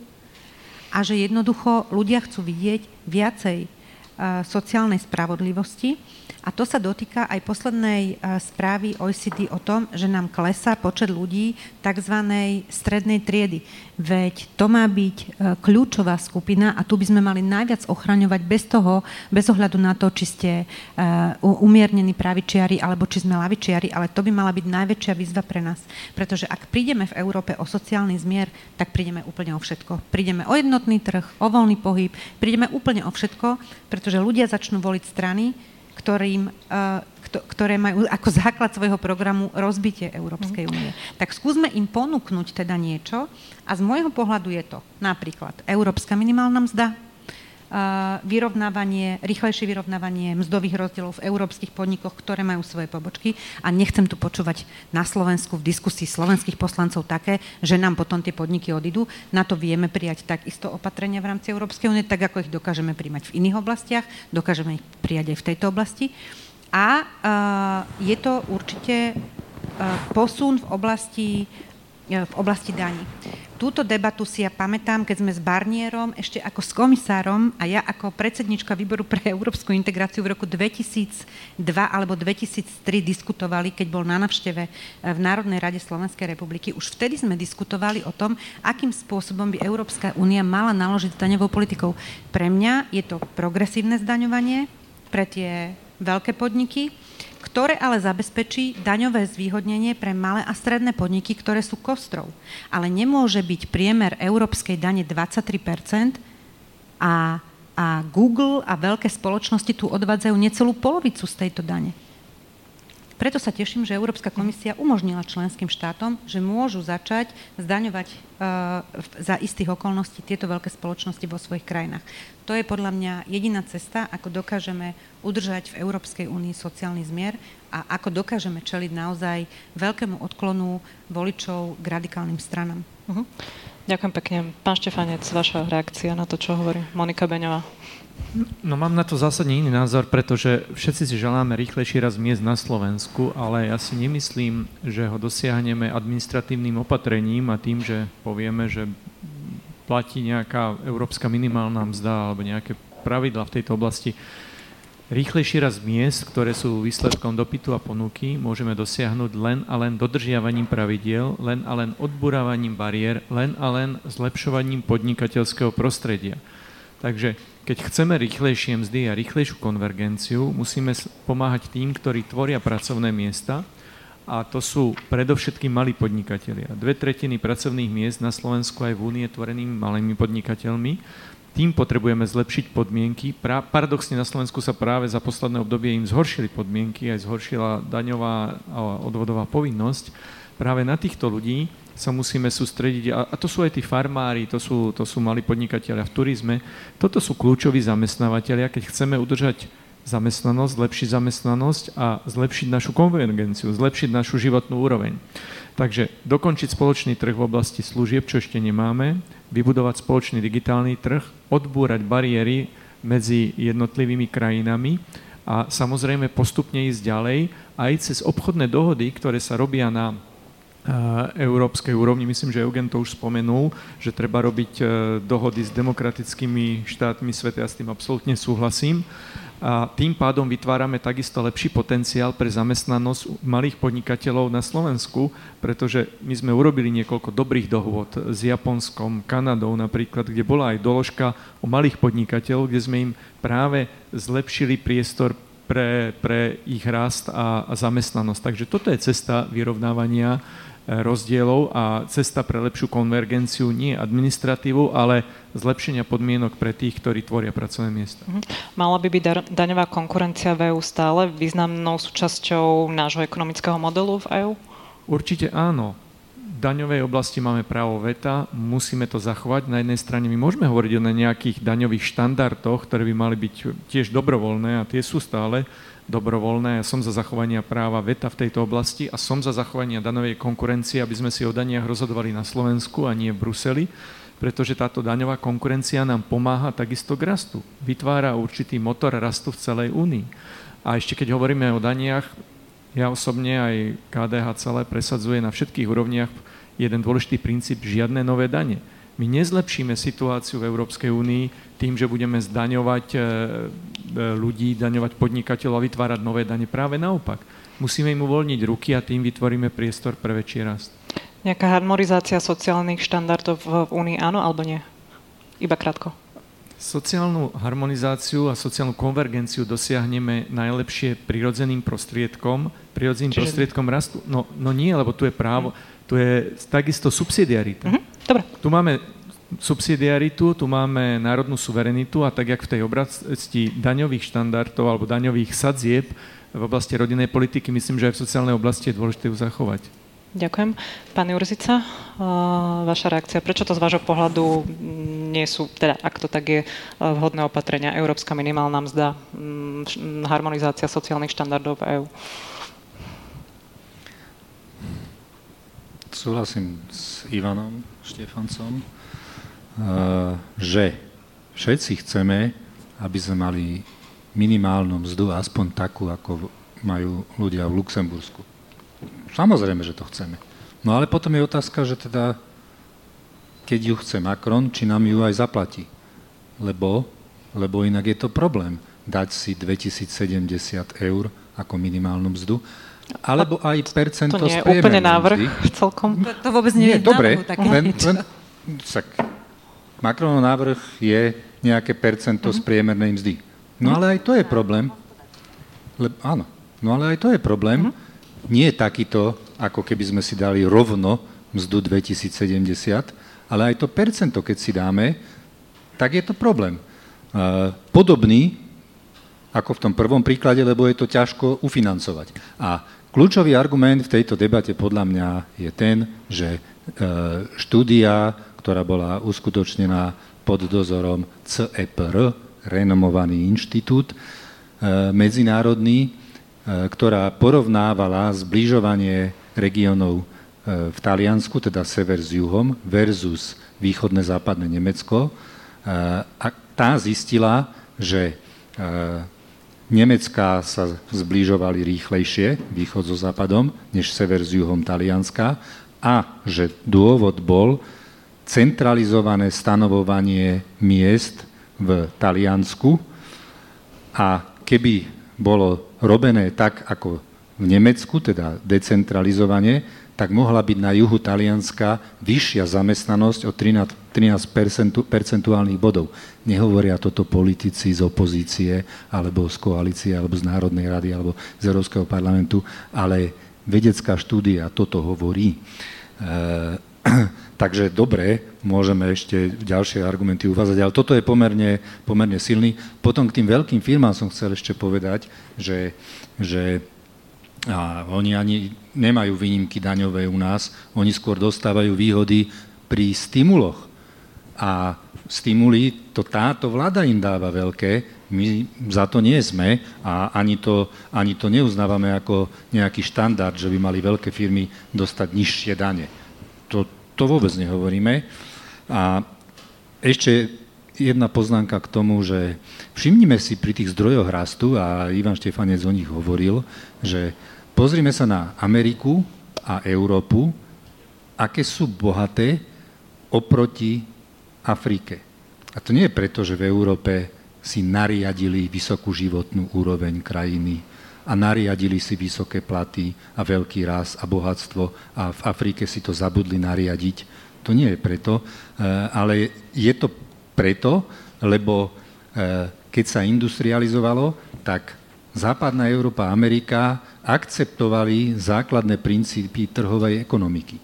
A že jednoducho ľudia chcú vidieť viacej sociálnej spravodlivosti a to sa dotýka aj poslednej správy OECD o tom, že nám klesá počet ľudí tzv. strednej triedy. Veď to má byť e, kľúčová skupina a tu by sme mali najviac ochraňovať bez toho, bez ohľadu na to, či ste e, umiernení pravičiari alebo či sme lavičiari, ale to by mala byť najväčšia výzva pre nás. Pretože ak prídeme v Európe o sociálny zmier, tak prídeme úplne o všetko. Prídeme o jednotný trh, o voľný pohyb, prídeme úplne o všetko, pretože ľudia začnú voliť strany, ktorým, eh, ktoré majú ako základ svojho programu rozbitie Európskej mhm. únie. Tak skúsme im ponúknuť teda niečo a z môjho pohľadu je to napríklad Európska minimálna mzda, vyrovnávanie, rýchlejšie vyrovnávanie mzdových rozdielov v európskych podnikoch, ktoré majú svoje pobočky a nechcem tu počúvať na Slovensku v diskusii slovenských poslancov také, že nám potom tie podniky odídu. Na to vieme prijať takisto opatrenia v rámci Európskej únie, tak ako ich dokážeme príjmať v iných oblastiach, dokážeme ich prijať aj v tejto oblasti. A uh, je to určite uh, posun v oblasti v oblasti daní. Túto debatu si ja pamätám, keď sme s Barnierom, ešte ako s komisárom a ja ako predsednička výboru pre európsku integráciu v roku 2002 alebo 2003 diskutovali, keď bol na navšteve v Národnej rade Slovenskej republiky. Už vtedy sme diskutovali o tom, akým spôsobom by Európska únia mala naložiť daňovou politikou. Pre mňa je to progresívne zdaňovanie pre tie veľké podniky, ktoré ale zabezpečí daňové zvýhodnenie pre malé a stredné podniky, ktoré sú kostrou. Ale nemôže byť priemer európskej dane 23% a, a Google a veľké spoločnosti tu odvádzajú necelú polovicu z tejto dane. Preto sa teším, že Európska komisia umožnila členským štátom, že môžu začať zdaňovať uh, za istých okolností tieto veľké spoločnosti vo svojich krajinách. To je podľa mňa jediná cesta, ako dokážeme udržať v Európskej únii sociálny zmier a ako dokážeme čeliť naozaj veľkému odklonu voličov k radikálnym stranám. Uh-huh. Ďakujem pekne. Pán Štefanec, vaša reakcia na to, čo hovorí Monika Beňová. No mám na to zásadne iný názor, pretože všetci si želáme rýchlejší raz miest na Slovensku, ale ja si nemyslím, že ho dosiahneme administratívnym opatrením a tým, že povieme, že platí nejaká európska minimálna mzda alebo nejaké pravidla v tejto oblasti. Rýchlejší raz miest, ktoré sú výsledkom dopytu a ponuky, môžeme dosiahnuť len a len dodržiavaním pravidiel, len a len odburávaním bariér, len a len zlepšovaním podnikateľského prostredia. Takže keď chceme rýchlejšie mzdy a rýchlejšiu konvergenciu, musíme pomáhať tým, ktorí tvoria pracovné miesta a to sú predovšetkým malí podnikatelia. Dve tretiny pracovných miest na Slovensku aj v Únie tvorenými malými podnikateľmi. Tým potrebujeme zlepšiť podmienky. Pra, paradoxne na Slovensku sa práve za posledné obdobie im zhoršili podmienky, aj zhoršila daňová a odvodová povinnosť. Práve na týchto ľudí sa musíme sústrediť, a, a to sú aj tí farmári, to sú, to sú mali podnikatelia v turizme, toto sú kľúčoví zamestnávateľia, keď chceme udržať zamestnanosť, zlepšiť zamestnanosť a zlepšiť našu konvergenciu, zlepšiť našu životnú úroveň. Takže dokončiť spoločný trh v oblasti služieb, čo ešte nemáme, vybudovať spoločný digitálny trh, odbúrať bariéry medzi jednotlivými krajinami a samozrejme postupne ísť ďalej aj cez obchodné dohody, ktoré sa robia na európskej úrovni. Myslím, že Eugen to už spomenul, že treba robiť e, dohody s demokratickými štátmi sveta. Ja s tým absolútne súhlasím. A tým pádom vytvárame takisto lepší potenciál pre zamestnanosť malých podnikateľov na Slovensku, pretože my sme urobili niekoľko dobrých dohôd s Japonskom, Kanadou napríklad, kde bola aj doložka o malých podnikateľov, kde sme im práve zlepšili priestor pre, pre ich rast a, a zamestnanosť. Takže toto je cesta vyrovnávania rozdielov a cesta pre lepšiu konvergenciu nie administratívu, ale zlepšenia podmienok pre tých, ktorí tvoria pracovné miesta. Mhm. Mala by byť daňová konkurencia v EU stále významnou súčasťou nášho ekonomického modelu v EU? Určite áno. V daňovej oblasti máme právo veta, musíme to zachovať. Na jednej strane my môžeme hovoriť o nejakých daňových štandardoch, ktoré by mali byť tiež dobrovoľné a tie sú stále, dobrovoľné. Ja som za zachovania práva veta v tejto oblasti a som za zachovania daňovej konkurencie, aby sme si o daniach rozhodovali na Slovensku a nie v Bruseli, pretože táto daňová konkurencia nám pomáha takisto k rastu. Vytvára určitý motor rastu v celej únii. A ešte keď hovoríme o daniach, ja osobne aj KDH celé presadzuje na všetkých úrovniach jeden dôležitý princíp, žiadne nové dane. My nezlepšíme situáciu v Európskej únii tým, že budeme zdaňovať e, E, ľudí, daňovať podnikateľov a vytvárať nové dane. Práve naopak. Musíme im uvoľniť ruky a tým vytvoríme priestor pre väčší rast. Nejaká harmonizácia sociálnych štandardov v Únii áno alebo nie? Iba krátko. Sociálnu harmonizáciu a sociálnu konvergenciu dosiahneme najlepšie prirodzeným prostriedkom, prirodzeným Čiže... prostriedkom rastu. No, no nie, lebo tu je právo, tu je takisto subsidiarita. Mm-hmm. Dobre. Tu máme subsidiaritu, tu máme národnú suverenitu a tak, jak v tej oblasti daňových štandardov alebo daňových sadzieb v oblasti rodinnej politiky, myslím, že aj v sociálnej oblasti je dôležité ju zachovať. Ďakujem. Pán Jurzica, vaša reakcia. Prečo to z vášho pohľadu nie sú, teda ak to tak je, vhodné opatrenia? Európska minimálna mzda, harmonizácia sociálnych štandardov v EÚ? Súhlasím s Ivanom Štefancom Eh, že všetci chceme, aby sme mali minimálnu mzdu, aspoň takú, ako majú ľudia v Luxembursku. Samozrejme, že to chceme. No ale potom je otázka, že teda keď ju chce Macron, či nám ju aj zaplatí. Lebo, lebo inak je to problém dať si 2070 eur ako minimálnu mzdu, alebo aj percento To nie je úplne návrh mzdy. celkom. To, to vôbec nie, Nie, je dobre, také len, len, Macronov návrh je nejaké percento z priemernej mzdy. No ale aj to je problém. Le, áno, no ale aj to je problém. Nie je takýto, ako keby sme si dali rovno mzdu 2070, ale aj to percento, keď si dáme, tak je to problém. Uh, podobný, ako v tom prvom príklade, lebo je to ťažko ufinancovať. A kľúčový argument v tejto debate podľa mňa je ten, že e, štúdia, ktorá bola uskutočnená pod dozorom CEPR, renomovaný inštitút e, medzinárodný, e, ktorá porovnávala zbližovanie regiónov v Taliansku, teda sever s juhom, versus východné západné Nemecko. A tá zistila, že Nemecká sa zbližovali rýchlejšie, východ so západom, než sever s juhom Talianska a že dôvod bol centralizované stanovovanie miest v Taliansku. A keby bolo robené tak, ako v Nemecku, teda decentralizovanie, tak mohla byť na juhu Talianska vyššia zamestnanosť o 13, 13 percentuálnych bodov. Nehovoria toto politici z opozície, alebo z koalície, alebo z Národnej rady, alebo z Európskeho parlamentu, ale vedecká štúdia toto hovorí. E, [clears throat] takže dobre, môžeme ešte ďalšie argumenty uvázať, ale toto je pomerne, pomerne silný. Potom k tým veľkým firmám som chcel ešte povedať, že, že a oni ani nemajú výnimky daňové u nás, oni skôr dostávajú výhody pri stimuloch. A stimuly, to táto vláda im dáva veľké, my za to nie sme a ani to, ani to neuznávame ako nejaký štandard, že by mali veľké firmy dostať nižšie dane. To, to vôbec nehovoríme. A ešte jedna poznámka k tomu, že všimnime si pri tých zdrojoch rastu, a Ivan Štefanec o nich hovoril, že pozrime sa na Ameriku a Európu, aké sú bohaté oproti Afrike. A to nie je preto, že v Európe si nariadili vysokú životnú úroveň krajiny a nariadili si vysoké platy a veľký rast a bohatstvo a v Afrike si to zabudli nariadiť. To nie je preto, eh, ale je to preto, lebo eh, keď sa industrializovalo, tak západná Európa a Amerika akceptovali základné princípy trhovej ekonomiky.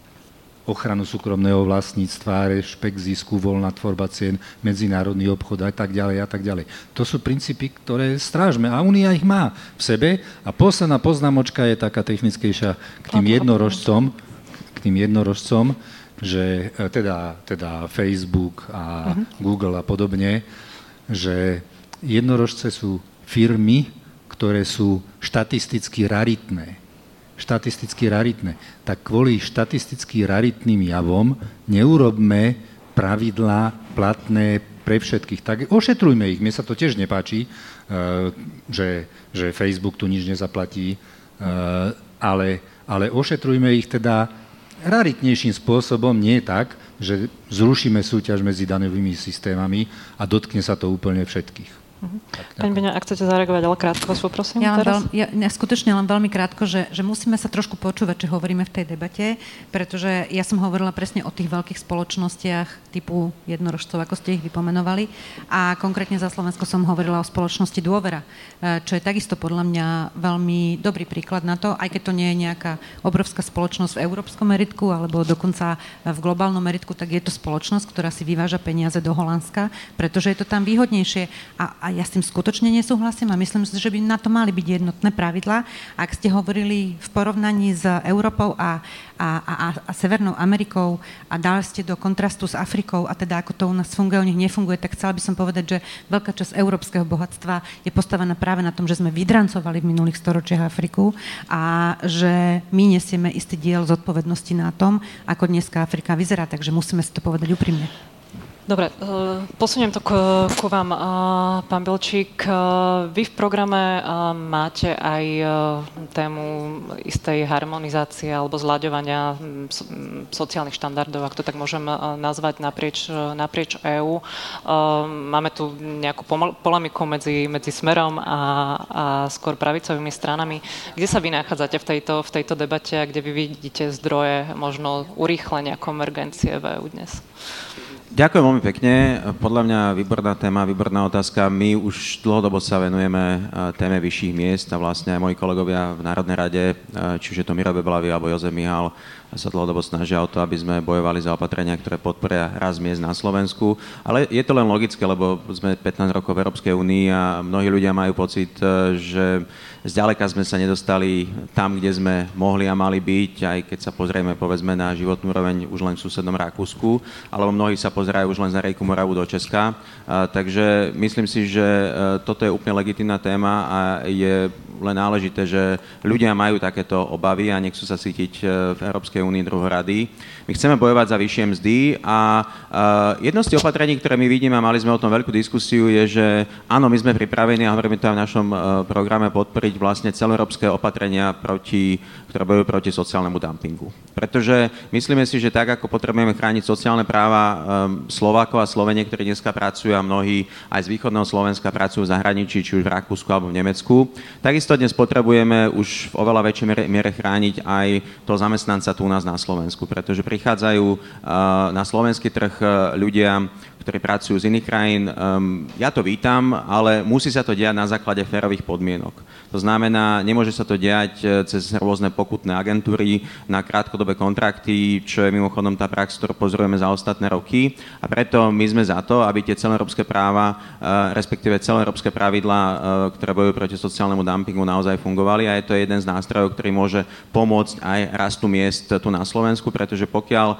Ochranu súkromného vlastníctva, rešpekt zisku, voľná tvorba cien, medzinárodný obchod a tak ďalej a tak ďalej. To sú princípy, ktoré strážme a Únia ich má v sebe. A posledná poznámočka je taká technickejšia k tým jednorožcom, k tým jednorožcom, že e, teda, teda Facebook a uh-huh. Google a podobne, že jednorožce sú firmy, ktoré sú štatisticky raritné, štatisticky raritné, tak kvôli štatisticky raritným javom neurobme pravidlá platné pre všetkých. Tak ošetrujme ich. Mne sa to tiež nepáči, eh, že, že Facebook tu nič nezaplatí, eh, ale, ale ošetrujme ich teda raritnejším spôsobom, nie tak, že zrušíme súťaž medzi daňovými systémami a dotkne sa to úplne všetkých. Tak, Pani Beňa, ak chcete zareagovať, ale krátko vás poprosím ja teraz. Veľ, ja, ja skutočne len veľmi krátko, že, že musíme sa trošku počúvať, čo hovoríme v tej debate, pretože ja som hovorila presne o tých veľkých spoločnostiach typu jednorožcov, ako ste ich vypomenovali, a konkrétne za Slovensko som hovorila o spoločnosti Dôvera, e, čo je takisto podľa mňa veľmi dobrý príklad na to, aj keď to nie je nejaká obrovská spoločnosť v európskom meritku alebo dokonca v globálnom meritku, tak je to spoločnosť, ktorá si vyváža peniaze do Holandska, pretože je to tam výhodnejšie. A, a ja s tým skutočne nesúhlasím a myslím si, že by na to mali byť jednotné pravidlá. Ak ste hovorili v porovnaní s Európou a, a, a, a Severnou Amerikou a dali ste do kontrastu s Afrikou a teda ako to u nás funguje, u nich nefunguje, tak chcela by som povedať, že veľká časť európskeho bohatstva je postavená práve na tom, že sme vydrancovali v minulých storočiach Afriku a že my nesieme istý diel zodpovednosti na tom, ako dneska Afrika vyzerá, takže musíme si to povedať úprimne. Dobre, uh, posuniem to k, vám. Uh, pán Bilčík, uh, vy v programe máte aj tému istej harmonizácie alebo zľaďovania sociálnych štandardov, ak to tak môžem nazvať, naprieč, naprieč EÚ. Máme tu nejakú polemiku medzi, medzi Smerom a, a skôr pravicovými stranami. Kde sa vy nachádzate v tejto, v tejto debate a kde vy vidíte zdroje možno urýchlenia konvergencie v EÚ dnes? Ďakujem veľmi pekne. Podľa mňa výborná téma, výborná otázka. My už dlhodobo sa venujeme e, téme vyšších miest a vlastne aj moji kolegovia v Národnej rade, e, čiže to Miro Beblavy alebo Jozef Mihal, sa dlhodobo snažia o to, aby sme bojovali za opatrenia, ktoré podporia raz miest na Slovensku. Ale je to len logické, lebo sme 15 rokov v Európskej únii a mnohí ľudia majú pocit, e, že Zďaleka sme sa nedostali tam, kde sme mohli a mali byť, aj keď sa pozrieme povedzme na životnú úroveň už len v susednom Rakúsku, alebo mnohí sa pozerajú už len za rejku Moravu do Česka. Takže myslím si, že e, toto je úplne legitimná téma a je len náležité, že ľudia majú takéto obavy a nechcú sa cítiť e, v Európskej únii druhorady. My chceme bojovať za vyššie mzdy a jedno z tých opatrení, ktoré my vidíme, a mali sme o tom veľkú diskusiu, je, že áno, my sme pripravení a hovoríme to aj v našom e, programe podporiť vlastne celoeurópske opatrenia, proti, ktoré bojujú proti sociálnemu dumpingu. Pretože myslíme si, že tak, ako potrebujeme chrániť sociálne práva um, Slovákov a Slovenie, ktorí dneska pracujú a mnohí aj z východného Slovenska pracujú v zahraničí, či už v Rakúsku alebo v Nemecku, takisto dnes potrebujeme už v oveľa väčšej miere, chrániť aj toho zamestnanca tu u nás na Slovensku, pretože prichádzajú uh, na slovenský trh uh, ľudia, ktorí pracujú z iných krajín. Um, ja to vítam, ale musí sa to diať na základe férových podmienok. To znamená, nemôže sa to diať e, cez rôzne pokutné agentúry na krátkodobé kontrakty, čo je mimochodom tá prax, ktorú pozorujeme za ostatné roky. A preto my sme za to, aby tie celoeurópske práva, uh, respektíve celoeurópske pravidlá, uh, ktoré bojujú proti sociálnemu dumpingu, naozaj fungovali. A je to jeden z nástrojov, ktorý môže pomôcť aj rastu miest tu na Slovensku, pretože pokiaľ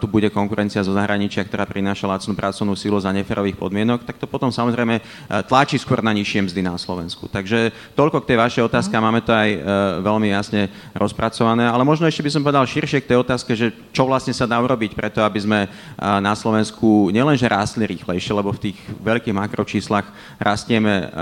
tu bude konkurencia zo zahraničia, ktorá prináša lacnú prácu, pracovnú sílu za neferových podmienok, tak to potom samozrejme e, tlačí skôr na nižšie mzdy na Slovensku. Takže toľko k tej vašej otázke, máme to aj e, veľmi jasne rozpracované, ale možno ešte by som povedal širšie k tej otázke, že čo vlastne sa dá urobiť preto, aby sme e, na Slovensku nielenže rástli rýchlejšie, lebo v tých veľkých makročíslach rastieme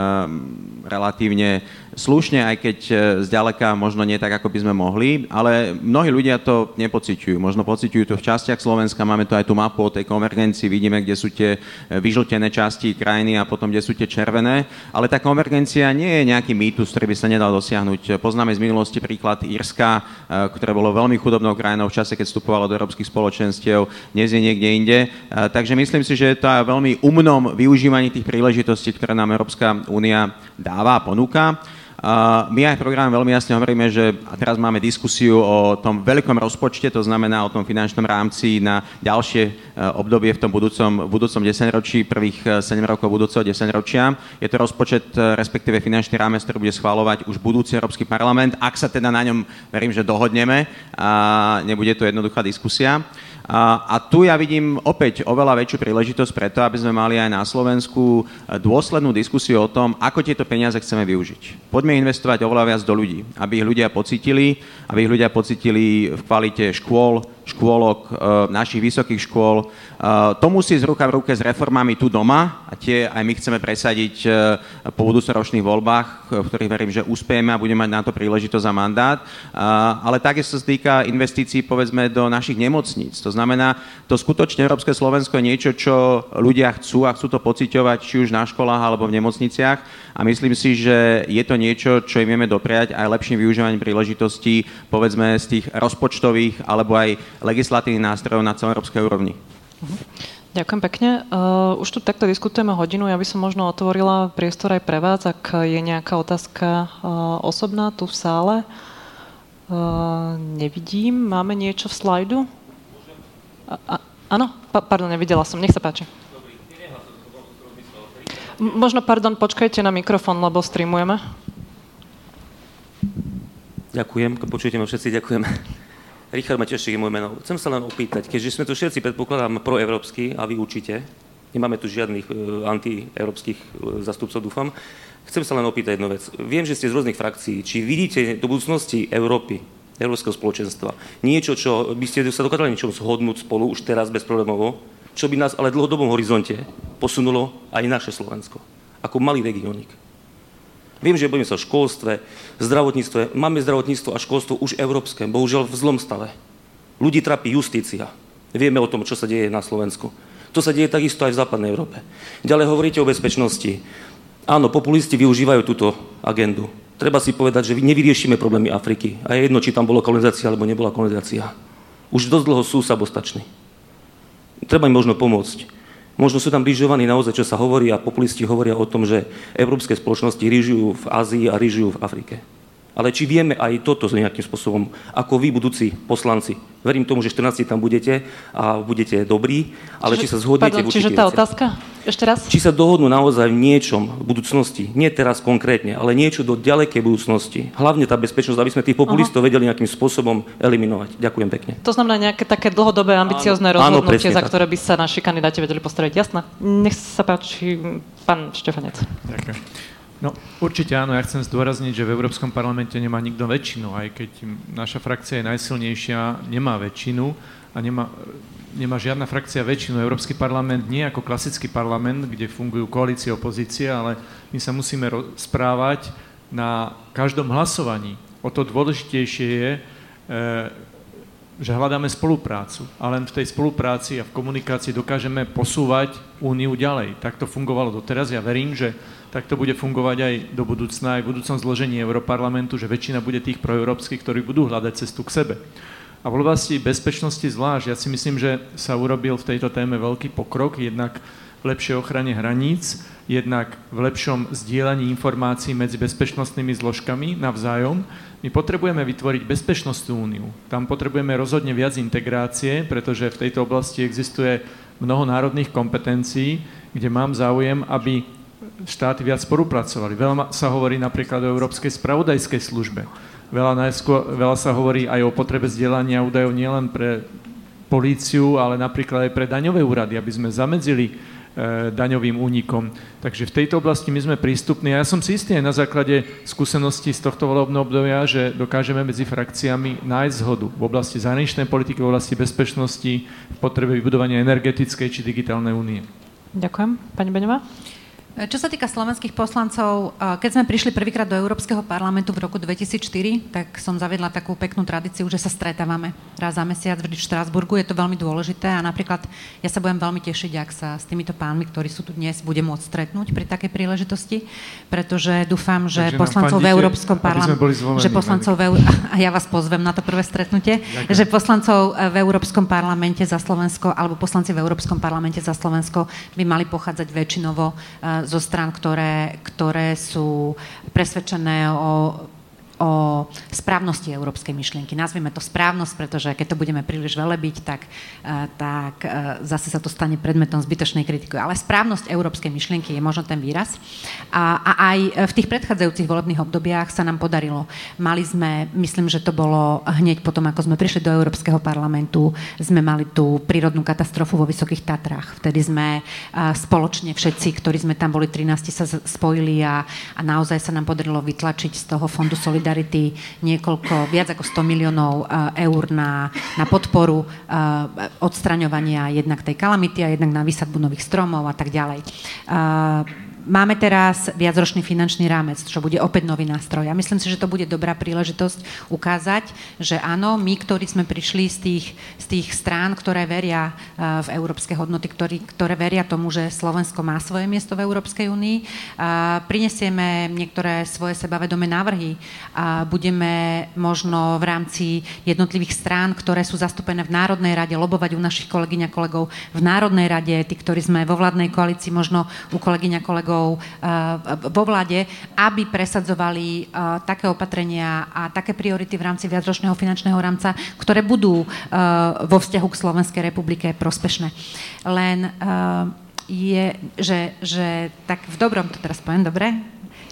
relatívne slušne, aj keď zďaleka možno nie tak, ako by sme mohli, ale mnohí ľudia to nepociťujú. Možno pociťujú to v častiach Slovenska, máme tu aj tú mapu o tej konvergencii, vidíme, kde sú tie e, vyžltené časti krajiny a potom, kde sú tie červené. Ale tá konvergencia nie je nejaký mýtus, ktorý by sa nedal dosiahnuť. Poznáme z minulosti príklad Írska, e, ktoré bolo veľmi chudobnou krajinou v čase, keď vstupovalo do európskych spoločenstiev, dnes je niekde inde. E, takže myslím si, že je to aj veľmi umnom využívaní tých príležitostí, ktoré nám Európska únia dáva a ponúka. My aj v programe veľmi jasne hovoríme, že teraz máme diskusiu o tom veľkom rozpočte, to znamená o tom finančnom rámci na ďalšie e, obdobie v tom budúcom, budúcom desaťročí, prvých 7 e, rokov budúceho desaťročia. Je to rozpočet, e, respektíve finančný rámec, ktorý bude schváľovať už budúci Európsky parlament, ak sa teda na ňom, verím, že dohodneme a nebude to jednoduchá diskusia. A, a tu ja vidím opäť oveľa väčšiu príležitosť preto, aby sme mali aj na Slovensku dôslednú diskusiu o tom, ako tieto peniaze chceme využiť. Poďme investovať oveľa viac do ľudí, aby ich ľudia pocitili, aby ich ľudia pocitili v kvalite škôl, škôlok, e, našich vysokých škôl. E, to musí z ruka v ruke s reformami tu doma a tie aj my chceme presadiť e, po budúcoročných voľbách, v ktorých verím, že uspejeme a budeme mať na to príležitosť a mandát. Ale takisto sa týka investícií povedzme do našich nemocníc. To znamená, to skutočne Európske Slovensko je niečo, čo ľudia chcú a chcú to pociťovať či už na školách alebo v nemocniciach a myslím si, že je to niečo, čo im vieme dopriať aj lepším využívaním príležitostí povedzme z tých rozpočtových alebo aj legislatívnych nástrojov na celoeurópskej úrovni. Ďakujem pekne. Uh, už tu takto diskutujeme hodinu. Ja by som možno otvorila priestor aj pre vás, ak je nejaká otázka uh, osobná tu v sále. Uh, nevidím. Máme niečo v slajdu? A, a, áno? Pa, pardon, nevidela som. Nech sa páči. Možno, pardon, počkajte na mikrofón, lebo streamujeme. Ďakujem, počujete ma všetci, ďakujem. Richard Matešik je môj meno. Chcem sa len opýtať, keďže sme tu všetci, predpokladám, proevropskí a vy učíte, nemáme tu žiadnych uh, antieurópskych uh, zastupcov, dúfam, chcem sa len opýtať jednu vec. Viem, že ste z rôznych frakcií. Či vidíte do budúcnosti Európy, Európskeho spoločenstva, niečo, čo by ste sa dokázali niečom zhodnúť spolu už teraz bezproblémovo, čo by nás ale v dlhodobom horizonte posunulo aj naše Slovensko, ako malý regiónik. Viem, že budeme sa o školstve, zdravotníctve. Máme zdravotníctvo a školstvo už európske, bohužiaľ v zlom stave. Ľudí trápi justícia. Vieme o tom, čo sa deje na Slovensku. To sa deje takisto aj v západnej Európe. Ďalej hovoríte o bezpečnosti. Áno, populisti využívajú túto agendu. Treba si povedať, že nevyriešime problémy Afriky. A je jedno, či tam bola kolonizácia alebo nebola kolonizácia. Už dosť dlho sú samostační. Treba im možno pomôcť. Možno sú tam rýžovaní naozaj, čo sa hovorí a populisti hovoria o tom, že európske spoločnosti rýžujú v Ázii a rýžujú v Afrike. Ale či vieme aj toto nejakým spôsobom, ako vy, budúci poslanci. Verím tomu, že 14 tam budete a budete dobrí, ale čiže, či sa zhodnete pardon, v Čiže tá otázka? Ešte raz? Či sa dohodnú naozaj v niečom v budúcnosti, nie teraz konkrétne, ale niečo do ďalekej budúcnosti. Hlavne tá bezpečnosť, aby sme tých populistov Aha. vedeli nejakým spôsobom eliminovať. Ďakujem pekne. To znamená nejaké také dlhodobé, ambiciozne rozhodnutie, áno, za ktoré by sa naši kandidáti vedeli postaviť. Jasné. Nech sa páči, pán Štefanec. Ďakujem. No určite áno, ja chcem zdôrazniť, že v Európskom parlamente nemá nikto väčšinu, aj keď naša frakcia je najsilnejšia, nemá väčšinu a nemá, nemá žiadna frakcia väčšinu. Európsky parlament nie je ako klasický parlament, kde fungujú koalície, opozície, ale my sa musíme rozprávať na každom hlasovaní. O to dôležitejšie je, e, že hľadáme spoluprácu a len v tej spolupráci a v komunikácii dokážeme posúvať úniu ďalej. Tak to fungovalo doteraz. Ja verím, že tak to bude fungovať aj do budúcna, aj v budúcom zložení Europarlamentu, že väčšina bude tých proeurópskych, ktorí budú hľadať cestu k sebe. A v oblasti bezpečnosti zvlášť, ja si myslím, že sa urobil v tejto téme veľký pokrok, jednak v lepšej ochrane hraníc, jednak v lepšom zdieľaní informácií medzi bezpečnostnými zložkami navzájom. My potrebujeme vytvoriť bezpečnostnú úniu. Tam potrebujeme rozhodne viac integrácie, pretože v tejto oblasti existuje mnoho národných kompetencií, kde mám záujem, aby štáty viac spolupracovali. Veľa sa hovorí napríklad o Európskej spravodajskej službe. Veľa, najskôr, veľa sa hovorí aj o potrebe zdieľania údajov nielen pre políciu, ale napríklad aj pre daňové úrady, aby sme zamedzili e, daňovým únikom. Takže v tejto oblasti my sme prístupní. A ja som si istý aj na základe skúseností z tohto volebného obdobia, že dokážeme medzi frakciami nájsť zhodu v oblasti zahraničnej politiky, v oblasti bezpečnosti, v potrebe vybudovania energetickej či digitálnej únie. Ďakujem. Pani Beňová? Čo sa týka slovenských poslancov, keď sme prišli prvýkrát do Európskeho parlamentu v roku 2004, tak som zaviedla takú peknú tradíciu, že sa stretávame raz za mesiac v Štrásburgu. Je to veľmi dôležité a napríklad ja sa budem veľmi tešiť, ak sa s týmito pánmi, ktorí sú tu dnes, bude môcť stretnúť pri takej príležitosti, pretože dúfam, že Takže poslancov v Európskom parlamente, že poslancov v, [laughs] a ja vás pozvem na to prvé stretnutie, Ďakujem. že poslancov v Európskom parlamente za Slovensko alebo poslanci v Európskom parlamente za Slovensko by mali pochádzať väčšinovo zo stran, ktoré, ktoré sú presvedčené o o správnosti európskej myšlienky. Nazvime to správnosť, pretože keď to budeme príliš velebiť, tak, e, tak e, zase sa to stane predmetom zbytočnej kritiky. Ale správnosť európskej myšlienky je možno ten výraz. A, a aj v tých predchádzajúcich volebných obdobiach sa nám podarilo. Mali sme, myslím, že to bolo hneď potom, ako sme prišli do Európskeho parlamentu, sme mali tú prírodnú katastrofu vo Vysokých Tatrách. Vtedy sme e, spoločne všetci, ktorí sme tam boli 13, sa spojili a, a naozaj sa nám podarilo vytlačiť z toho fondu Solidarity Solidarity niekoľko, viac ako 100 miliónov eh, eur na, na podporu eh, odstraňovania jednak tej kalamity a jednak na vysadbu nových stromov a tak ďalej. Eh, Máme teraz viacročný finančný rámec, čo bude opäť nový nástroj. A myslím si, že to bude dobrá príležitosť ukázať, že áno, my, ktorí sme prišli z tých, z tých strán, ktoré veria eh, v európske hodnoty, ktorí, ktoré veria tomu, že Slovensko má svoje miesto v Európskej únii, prinesieme niektoré svoje sebavedomé návrhy a budeme možno v rámci jednotlivých strán, ktoré sú zastúpené v Národnej rade, lobovať u našich kolegyň a kolegov v Národnej rade, tí, ktorí sme vo vládnej koalícii, možno u kolegyň a kolegov kolegov eh, vo vláde, aby presadzovali eh, také opatrenia a také priority v rámci viacročného finančného rámca, ktoré budú eh, vo vzťahu k Slovenskej republike prospešné. Len je, že, že tak v dobrom to teraz poviem, dobre?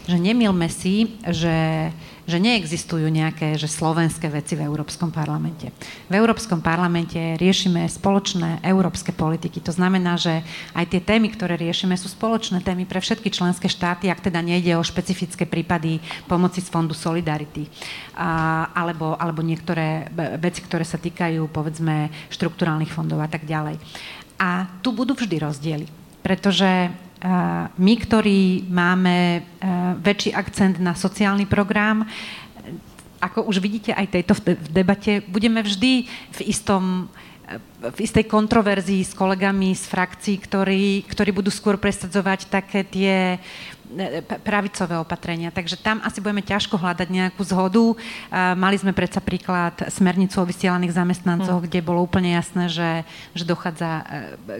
Že nemilme si, že že neexistujú nejaké že slovenské veci v Európskom parlamente. V Európskom parlamente riešime spoločné európske politiky. To znamená, že aj tie témy, ktoré riešime, sú spoločné témy pre všetky členské štáty, ak teda nejde o špecifické prípady pomoci z Fondu Solidarity. A, alebo, alebo niektoré veci, ktoré sa týkajú, povedzme, štruktúrálnych fondov a tak ďalej. A tu budú vždy rozdiely, pretože my, ktorí máme väčší akcent na sociálny program, ako už vidíte aj tejto v debate, budeme vždy v istom v istej kontroverzii s kolegami z frakcií, ktorí, ktorí budú skôr presadzovať také tie E, pravicové opatrenia. Takže tam asi budeme ťažko hľadať nejakú zhodu. Mali sme predsa príklad smernicu o vysielaných zamestnancoch, mm. kde bolo úplne jasné, že, že dochádza e,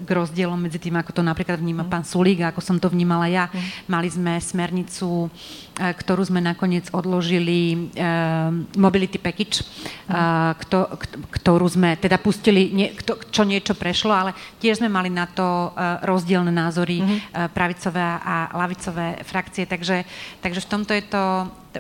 k rozdielom medzi tým, ako to napríklad vníma mm. pán Sulík a ako som to vnímala ja. Mm. Mali sme smernicu, ktorú sme nakoniec odložili, mobility package, ktorú sme teda pustili, čo niečo prešlo, ale tiež sme mali na to rozdielne názory mm. pravicové a lavicové frakcie, takže, takže v tomto je to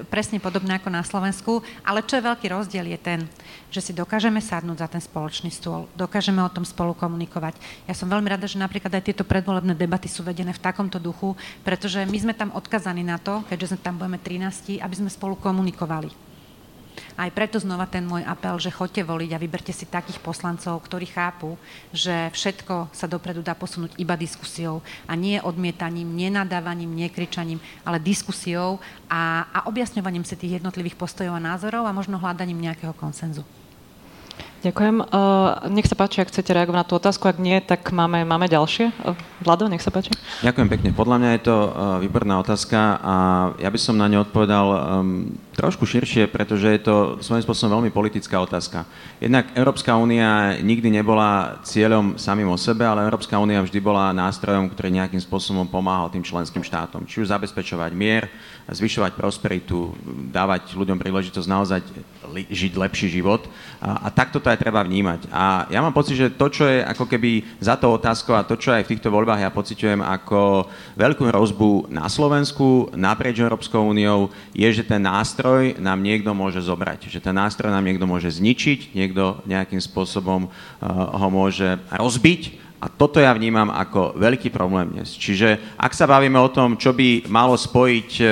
presne podobné ako na Slovensku, ale čo je veľký rozdiel je ten, že si dokážeme sadnúť za ten spoločný stôl, dokážeme o tom spolu komunikovať. Ja som veľmi rada, že napríklad aj tieto predvolebné debaty sú vedené v takomto duchu, pretože my sme tam odkazaní na to, keďže sme tam budeme 13, aby sme spolu komunikovali aj preto znova ten môj apel, že choďte voliť a vyberte si takých poslancov, ktorí chápu, že všetko sa dopredu dá posunúť iba diskusiou a nie odmietaním, nenadávaním, nekričaním, ale diskusiou a, a objasňovaním si tých jednotlivých postojov a názorov a možno hľadaním nejakého konsenzu. Ďakujem. Uh, nech sa páči, ak chcete reagovať na tú otázku. Ak nie, tak máme, máme ďalšie. Uh, Vlado, nech sa páči. Ďakujem pekne. Podľa mňa je to uh, výborná otázka a ja by som na ňu odpovedal um, trošku širšie, pretože je to svojím spôsobom veľmi politická otázka. Jednak Európska únia nikdy nebola cieľom samým o sebe, ale Európska únia vždy bola nástrojom, ktorý nejakým spôsobom pomáhal tým členským štátom. Či už zabezpečovať mier, zvyšovať prosperitu, dávať ľuďom príležitosť naozaj žiť lepší život. A, a takto to aj treba vnímať. A ja mám pocit, že to, čo je ako keby za to otázkou a to, čo aj v týchto voľbách ja pociťujem ako veľkú hrozbu na Slovensku, naprieč Európskou úniou, je, že ten nástroj nám niekto môže zobrať. Že ten nástroj nám niekto môže zničiť, niekto nejakým spôsobom uh, ho môže rozbiť a toto ja vnímam ako veľký problém dnes. Čiže ak sa bavíme o tom, čo by malo spojiť e,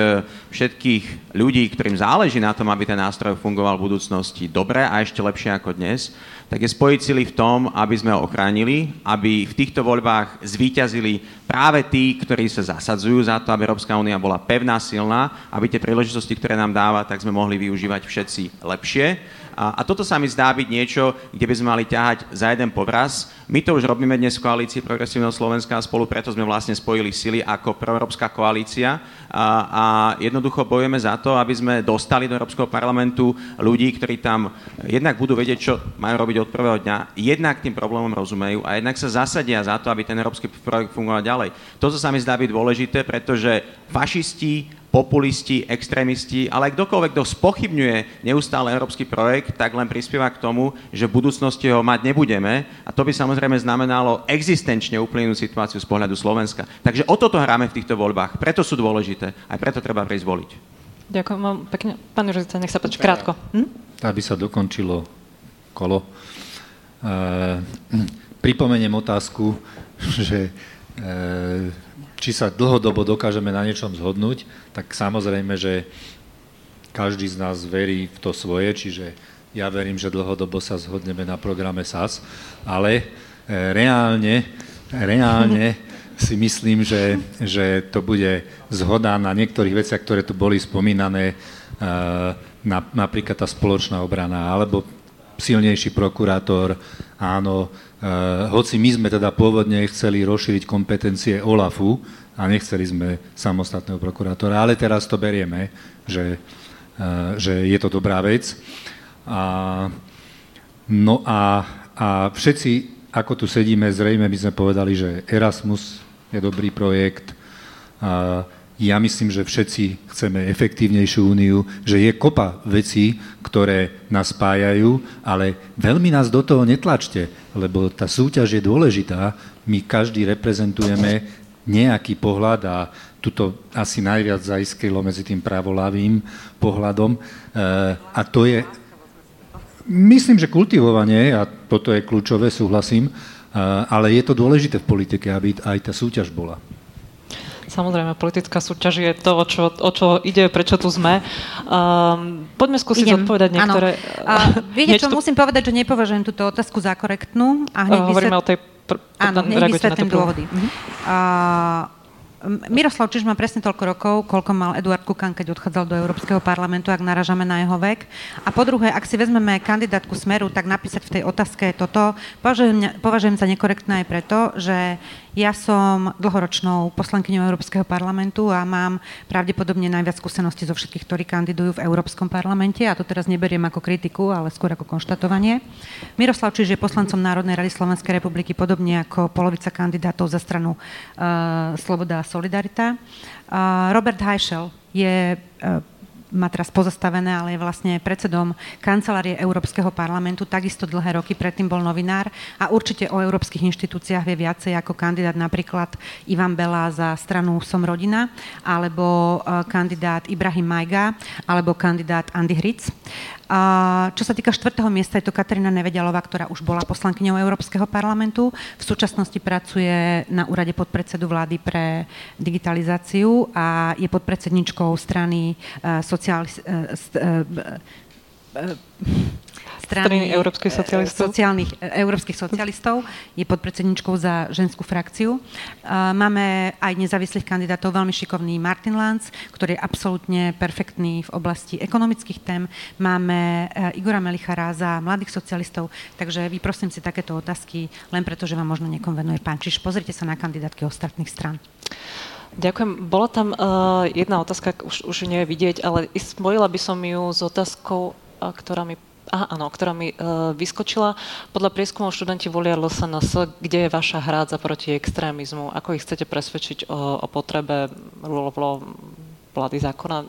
všetkých ľudí, ktorým záleží na tom, aby ten nástroj fungoval v budúcnosti dobre a ešte lepšie ako dnes, tak je spojiť sily v tom, aby sme ho ochránili, aby v týchto voľbách zvíťazili práve tí, ktorí sa zasadzujú za to, aby Európska únia bola pevná, silná, aby tie príležitosti, ktoré nám dáva, tak sme mohli využívať všetci lepšie a, a toto sa mi zdá byť niečo, kde by sme mali ťahať za jeden povraz. My to už robíme dnes v koalícii Progresívneho Slovenska a spolu preto sme vlastne spojili sily ako proeurópska koalícia a, a jednoducho bojujeme za to, aby sme dostali do Európskeho parlamentu ľudí, ktorí tam jednak budú vedieť, čo majú robiť od prvého dňa, jednak tým problémom rozumejú a jednak sa zasadia za to, aby ten európsky projekt fungoval ďalej. Toto sa mi zdá byť dôležité, pretože fašisti populisti, extrémisti, ale aj kdokoľvek, kto spochybňuje neustále európsky projekt, tak len prispieva k tomu, že v budúcnosti ho mať nebudeme a to by samozrejme znamenalo existenčne úplnú situáciu z pohľadu Slovenska. Takže o toto hráme v týchto voľbách, preto sú dôležité, aj preto treba prísť voliť. Ďakujem vám pekne. Pán Južica, nech sa páči, krátko. Hm? Aby sa dokončilo kolo. E, pripomeniem otázku, [laughs] že e, či sa dlhodobo dokážeme na niečom zhodnúť, tak samozrejme, že každý z nás verí v to svoje, čiže ja verím, že dlhodobo sa zhodneme na programe SAS, ale e, reálne, reálne [laughs] si myslím, že, že to bude zhoda na niektorých veciach, ktoré tu boli spomínané, e, na, napríklad tá spoločná obrana, alebo silnejší prokurátor, áno, hoci my sme teda pôvodne chceli rozšíriť kompetencie OLAFu a nechceli sme samostatného prokurátora, ale teraz to berieme, že, uh, že je to dobrá vec. A, no a, a všetci, ako tu sedíme, zrejme by sme povedali, že Erasmus je dobrý projekt, uh, ja myslím, že všetci chceme efektívnejšiu úniu, že je kopa vecí, ktoré nás spájajú, ale veľmi nás do toho netlačte, lebo tá súťaž je dôležitá. My každý reprezentujeme nejaký pohľad a tuto asi najviac zaiskrilo medzi tým pravolavým pohľadom. E, a to je, myslím, že kultivovanie, a toto je kľúčové, súhlasím, e, ale je to dôležité v politike, aby aj tá súťaž bola. Samozrejme, politická súťaž je to, o čo, o čo ide, prečo tu sme. Um, poďme skúsiť Idem. odpovedať niektoré... A, viete čo, musím povedať, že nepovažujem túto otázku za korektnú. A hneď uh, hovoríme sa... o tej Pr- Áno, hneď vysvetlím dôvody. Uh, Miroslav Čiž má presne toľko rokov, koľko mal Eduard Kukan, keď odchádzal do Európskeho parlamentu, ak naražame na jeho vek. A po druhé, ak si vezmeme kandidátku Smeru, tak napísať v tej otázke toto považujem, považujem za nekorektné aj preto, že ja som dlhoročnou poslankyňou Európskeho parlamentu a mám pravdepodobne najviac skúseností zo všetkých, ktorí kandidujú v Európskom parlamente. A to teraz neberiem ako kritiku, ale skôr ako konštatovanie. Miroslav Čiž je poslancom Národnej rady Slovenskej republiky, podobne ako polovica kandidátov za stranu uh, Sloboda a Solidarita. Robert Heischel je uh, má teraz pozastavené, ale je vlastne predsedom kancelárie Európskeho parlamentu, takisto dlhé roky, predtým bol novinár a určite o európskych inštitúciách vie viacej ako kandidát napríklad Ivan Bela za stranu Som rodina, alebo e, kandidát Ibrahim Majga, alebo kandidát Andy Hric. A čo sa týka štvrtého miesta, je to Katarína Nevedialová, ktorá už bola poslankyňou Európskeho parlamentu. V súčasnosti pracuje na úrade podpredsedu vlády pre digitalizáciu a je podpredsedničkou strany uh, sociál, uh, strany, európskych socialistov. Sociálnych, e, európskych socialistov, je podpredsedničkou za ženskú frakciu. Máme aj nezávislých kandidátov, veľmi šikovný Martin Lanz, ktorý je absolútne perfektný v oblasti ekonomických tém. Máme e, Igora Melichara za mladých socialistov, takže vyprosím si takéto otázky, len preto, že vám možno niekom venuje pán Čiž. Pozrite sa na kandidátky ostatných stran. Ďakujem. Bola tam uh, jedna otázka, už, už nie je vidieť, ale spojila by som ju s otázkou, uh, ktorá mi Aha, áno, ktorá mi uh, vyskočila. Podľa prieskumov študenti volia LSNS. Kde je vaša hrádza proti extrémizmu? Ako ich chcete presvedčiť o, o potrebe rule of law, vlády zákona?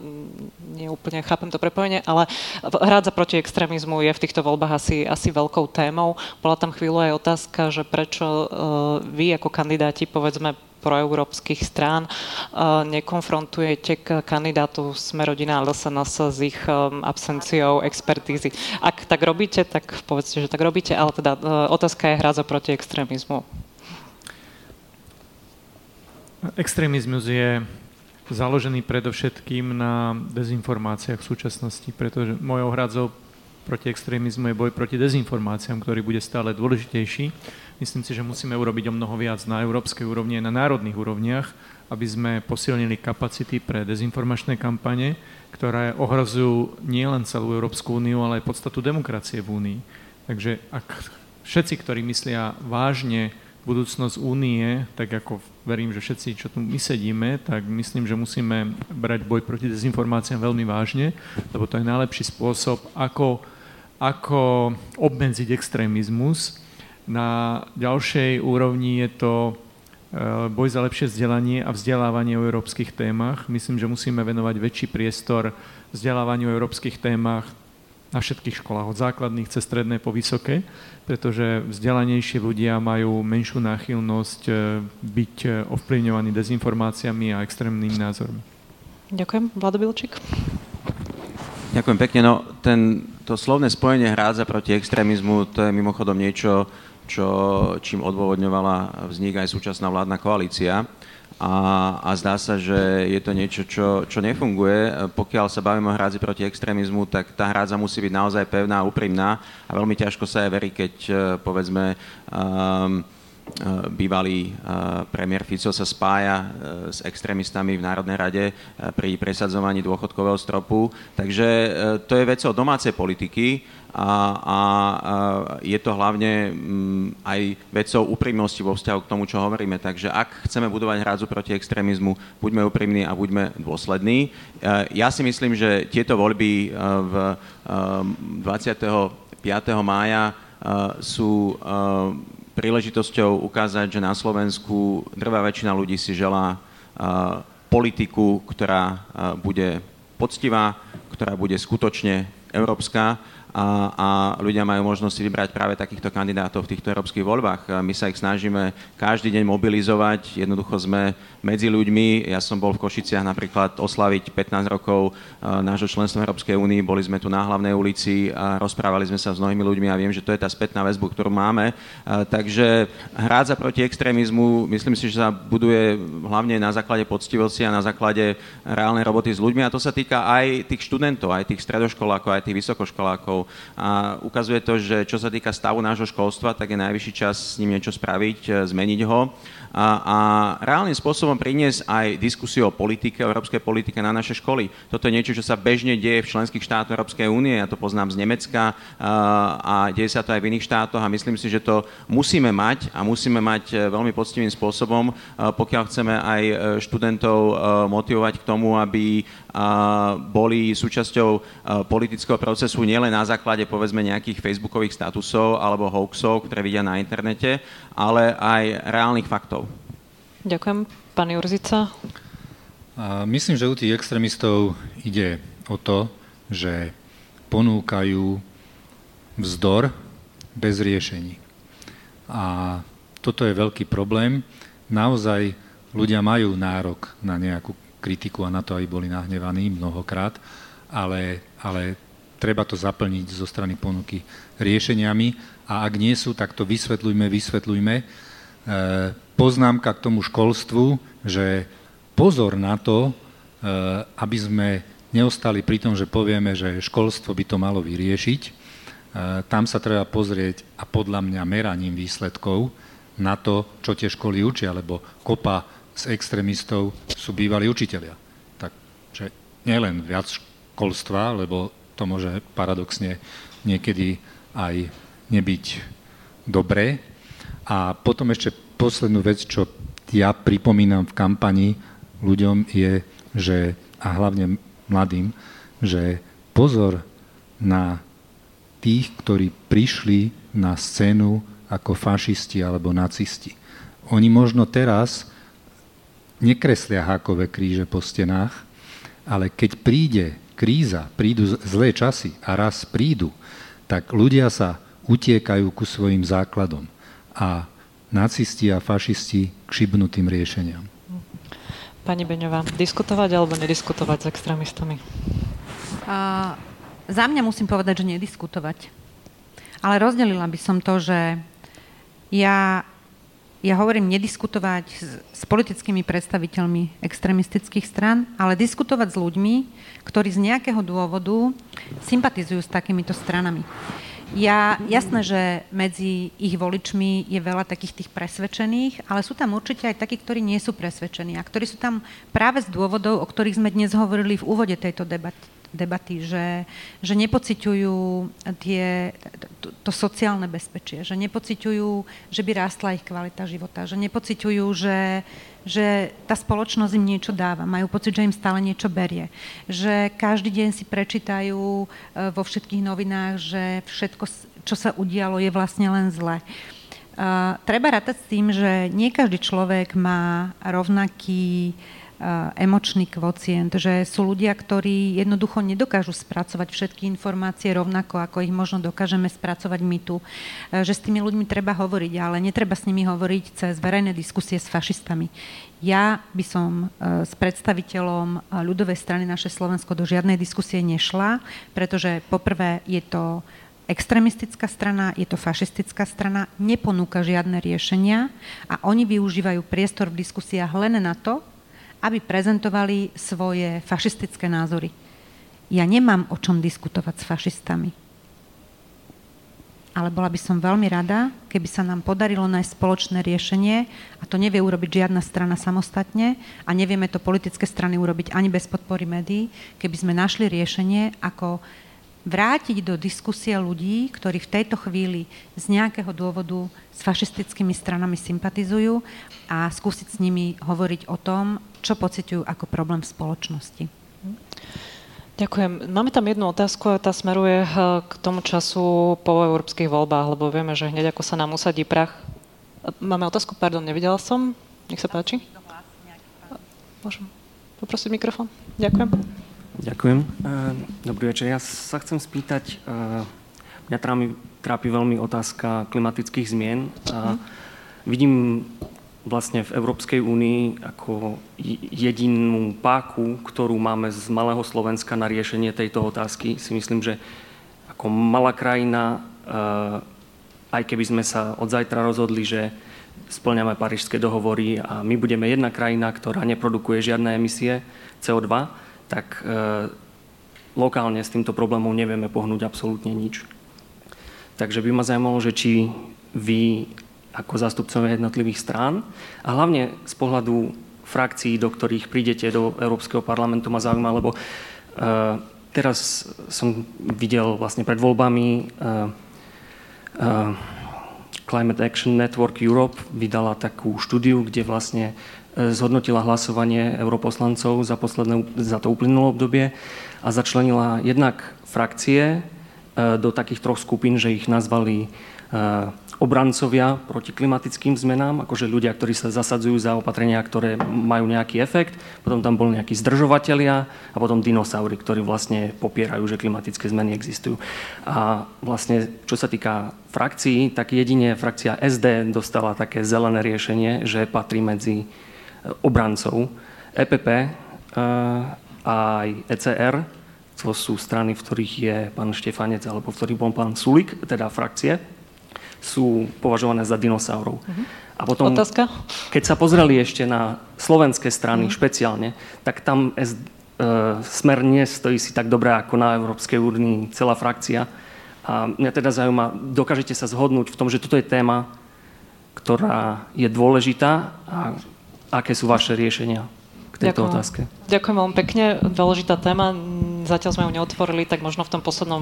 Nie úplne chápem to prepojenie, ale hrádza proti extrémizmu je v týchto voľbách asi, asi veľkou témou. Bola tam chvíľu aj otázka, že prečo uh, vy ako kandidáti, povedzme, proeurópskych strán nekonfrontujete k kandidátu Smerodina LSNS s ich um, absenciou expertízy. Ak tak robíte, tak povedzte, že tak robíte, ale teda uh, otázka je hraza proti extrémizmu. Extrémizmus je založený predovšetkým na dezinformáciách v súčasnosti, pretože mojou hradzou proti extrémizmu je boj proti dezinformáciám, ktorý bude stále dôležitejší Myslím si, že musíme urobiť o mnoho viac na európskej úrovni aj na národných úrovniach, aby sme posilnili kapacity pre dezinformačné kampane, ktoré ohrozujú nielen celú Európsku úniu, ale aj podstatu demokracie v únii. Takže ak všetci, ktorí myslia vážne budúcnosť únie, tak ako verím, že všetci, čo tu my sedíme, tak myslím, že musíme brať boj proti dezinformáciám veľmi vážne, lebo to je najlepší spôsob, ako, ako obmedziť extrémizmus na ďalšej úrovni je to e, boj za lepšie vzdelanie a vzdelávanie o európskych témach. Myslím, že musíme venovať väčší priestor vzdelávaniu o európskych témach na všetkých školách, od základných cez stredné po vysoké, pretože vzdelanejší ľudia majú menšiu náchylnosť e, byť e, ovplyvňovaní dezinformáciami a extrémnymi názormi. Ďakujem. Vlado Bilčík. Ďakujem pekne. No, ten, to slovné spojenie hrádza proti extrémizmu, to je mimochodom niečo, čo, čím odôvodňovala vznik aj súčasná vládna koalícia. A, a zdá sa, že je to niečo, čo, čo nefunguje. Pokiaľ sa bavíme o hrádzi proti extrémizmu, tak tá hrádza musí byť naozaj pevná a úprimná a veľmi ťažko sa aj verí, keď eh, povedzme um, bývalý premiér Fico sa spája s extrémistami v Národnej rade pri presadzovaní dôchodkového stropu. Takže to je vec o domácej politiky a, a, je to hlavne mm, aj vecou úprimnosti vo vzťahu k tomu, čo hovoríme. Takže ak chceme budovať hrádzu proti extrémizmu, buďme úprimní a buďme dôslední. Ja si myslím, že tieto voľby v 25. E, mája sú príležitosťou ukázať, že na Slovensku drvá väčšina ľudí si želá politiku, ktorá bude poctivá, ktorá bude skutočne európska a, a ľudia majú možnosť si vybrať práve takýchto kandidátov v týchto európskych voľbách. My sa ich snažíme každý deň mobilizovať, jednoducho sme medzi ľuďmi. Ja som bol v Košiciach napríklad oslaviť 15 rokov nášho členstva Európskej únii, boli sme tu na hlavnej ulici a rozprávali sme sa s mnohými ľuďmi a viem, že to je tá spätná väzbu, ktorú máme. Takže hrádza proti extrémizmu, myslím si, že sa buduje hlavne na základe poctivosti a na základe reálnej roboty s ľuďmi a to sa týka aj tých študentov, aj tých stredoškolákov, aj tých vysokoškolákov. A ukazuje to, že čo sa týka stavu nášho školstva, tak je najvyšší čas s ním niečo spraviť, zmeniť ho a, a reálnym spôsobom priniesť aj diskusiu o politike, o európskej politike na naše školy. Toto je niečo, čo sa bežne deje v členských štátoch Európskej únie, ja to poznám z Nemecka a, deje sa to aj v iných štátoch a myslím si, že to musíme mať a musíme mať e, veľmi poctivým spôsobom, pokiaľ chceme aj e, študentov e, motivovať k tomu, aby boli súčasťou politického procesu nielen na základe povedzme nejakých facebookových statusov alebo hoaxov, ktoré vidia na internete, ale aj reálnych faktov. Ďakujem. Pán Jurzica? Myslím, že u tých extrémistov ide o to, že ponúkajú vzdor bez riešení. A toto je veľký problém. Naozaj ľudia majú nárok na nejakú kritiku a na to, aby boli nahnevaní mnohokrát, ale, ale treba to zaplniť zo strany ponuky riešeniami a ak nie sú, tak to vysvetľujme, vysvetľujme. E, poznámka k tomu školstvu, že pozor na to, e, aby sme neostali pri tom, že povieme, že školstvo by to malo vyriešiť. E, tam sa treba pozrieť a podľa mňa meraním výsledkov na to, čo tie školy učia, lebo kopa z extrémistov sú bývalí učitelia. Takže nielen viac školstva, lebo to môže paradoxne niekedy aj nebyť dobré. A potom ešte poslednú vec, čo ja pripomínam v kampani ľuďom je, že, a hlavne mladým, že pozor na tých, ktorí prišli na scénu ako fašisti alebo nacisti. Oni možno teraz nekreslia hákové kríže po stenách, ale keď príde kríza, prídu zlé časy a raz prídu, tak ľudia sa utiekajú ku svojim základom a nacisti a fašisti k šibnutým riešeniam. Pani Beňová, diskutovať alebo nediskutovať s extrémistami? Uh, za mňa musím povedať, že nediskutovať. Ale rozdelila by som to, že ja ja hovorím nediskutovať s, s politickými predstaviteľmi extremistických stran, ale diskutovať s ľuďmi, ktorí z nejakého dôvodu sympatizujú s takýmito stranami. Ja, jasné, že medzi ich voličmi je veľa takých tých presvedčených, ale sú tam určite aj takí, ktorí nie sú presvedčení a ktorí sú tam práve z dôvodov, o ktorých sme dnes hovorili v úvode tejto debaty debaty, že, že nepociťujú tie, to, to sociálne bezpečie, že nepociťujú, že by rástla ich kvalita života, že nepociťujú, že, že tá spoločnosť im niečo dáva, majú pocit, že im stále niečo berie, že každý deň si prečítajú e, vo všetkých novinách, že všetko, čo sa udialo, je vlastne len zle. Uh, treba rátať s tým, že nie každý človek má rovnaký uh, emočný kvocient, že sú ľudia, ktorí jednoducho nedokážu spracovať všetky informácie rovnako, ako ich možno dokážeme spracovať my tu. Eh, že s tými ľuďmi treba hovoriť, ale netreba s nimi hovoriť cez verejné diskusie s fašistami. Ja by som eh, s predstaviteľom ľudovej strany naše Slovensko do žiadnej diskusie nešla, pretože poprvé je to extremistická strana, je to fašistická strana, neponúka žiadne riešenia a oni využívajú priestor v diskusiách len na to, aby prezentovali svoje fašistické názory. Ja nemám o čom diskutovať s fašistami. Ale bola by som veľmi rada, keby sa nám podarilo nájsť spoločné riešenie, a to nevie urobiť žiadna strana samostatne, a nevieme to politické strany urobiť ani bez podpory médií, keby sme našli riešenie, ako vrátiť do diskusie ľudí, ktorí v tejto chvíli z nejakého dôvodu s fašistickými stranami sympatizujú a skúsiť s nimi hovoriť o tom, čo pociťujú ako problém v spoločnosti. Ďakujem. Máme tam jednu otázku a tá smeruje eh, k tomu času po európskych voľbách, lebo vieme, že hneď ako sa nám usadí prach. Máme otázku, pardon, nevidela som. Nech sa páči. Môžem poprosiť mikrofón? Ďakujem. Ďakujem. Dobrý večer. Ja sa chcem spýtať, mňa trápi, trápi veľmi otázka klimatických zmien. A vidím vlastne v Európskej únii ako jedinú páku, ktorú máme z malého Slovenska na riešenie tejto otázky. Si myslím, že ako malá krajina, aj keby sme sa od zajtra rozhodli, že splňame parížské dohovory a my budeme jedna krajina, ktorá neprodukuje žiadne emisie CO2, tak eh, lokálne s týmto problémom nevieme pohnúť absolútne nič. Takže by ma zaujímalo, že či vy ako zástupcovia jednotlivých strán a hlavne z pohľadu frakcií, do ktorých prídete do Európskeho parlamentu ma zaujíma, lebo uh, teraz som videl vlastne pred voľbami uh, Climate Action Network Europe vydala takú štúdiu, kde vlastne zhodnotila hlasovanie europoslancov za, posledné, za to uplynulé obdobie a začlenila jednak frakcie do takých troch skupín, že ich nazvali obrancovia proti klimatickým zmenám, akože ľudia, ktorí sa zasadzujú za opatrenia, ktoré majú nejaký efekt, potom tam boli nejakí zdržovatelia a potom dinosaury, ktorí vlastne popierajú, že klimatické zmeny existujú. A vlastne, čo sa týka frakcií, tak jedine frakcia SD dostala také zelené riešenie, že patrí medzi e, obrancov. EPP a e, aj ECR, to sú strany, v ktorých je pán Štefanec alebo v ktorých bol pán Sulik, teda frakcie, sú považované za dinosaurov. Uh-huh. A potom, Otázka? keď sa pozreli ešte na slovenské strany uh-huh. špeciálne, tak tam S, e, smer nestojí si tak dobre ako na Európskej únii celá frakcia. A mňa teda zaujíma, dokážete sa zhodnúť v tom, že toto je téma, ktorá je dôležitá a aké sú vaše riešenia? tejto Ďakujem. otázke. Ďakujem veľmi pekne. Dôležitá téma. Zatiaľ sme ju neotvorili, tak možno v tom poslednom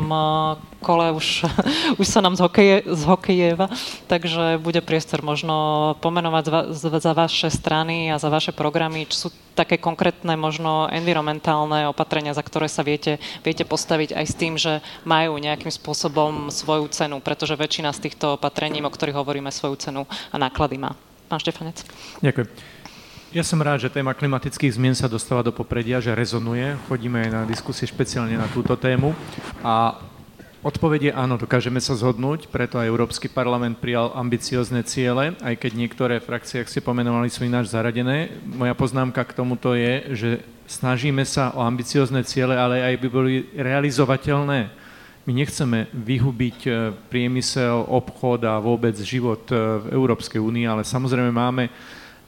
kole už, [laughs] už sa nám zhokeje, zhokejeva, takže bude priestor možno pomenovať za, za vaše strany a za vaše programy, čo sú také konkrétne možno environmentálne opatrenia, za ktoré sa viete, viete postaviť aj s tým, že majú nejakým spôsobom svoju cenu, pretože väčšina z týchto opatrení, o ktorých hovoríme, svoju cenu a náklady má. Pán Štefanec. Ďakujem. Ja som rád, že téma klimatických zmien sa dostáva do popredia, že rezonuje. Chodíme aj na diskusie špeciálne na túto tému. A odpovedie áno, dokážeme sa zhodnúť, preto aj Európsky parlament prijal ambiciozne ciele, aj keď niektoré frakcie, ak ste pomenovali, sú ináč zaradené. Moja poznámka k tomuto je, že snažíme sa o ambiciozne ciele, ale aj by boli realizovateľné. My nechceme vyhubiť eh, priemysel, obchod a vôbec život eh, v Európskej únii, ale samozrejme máme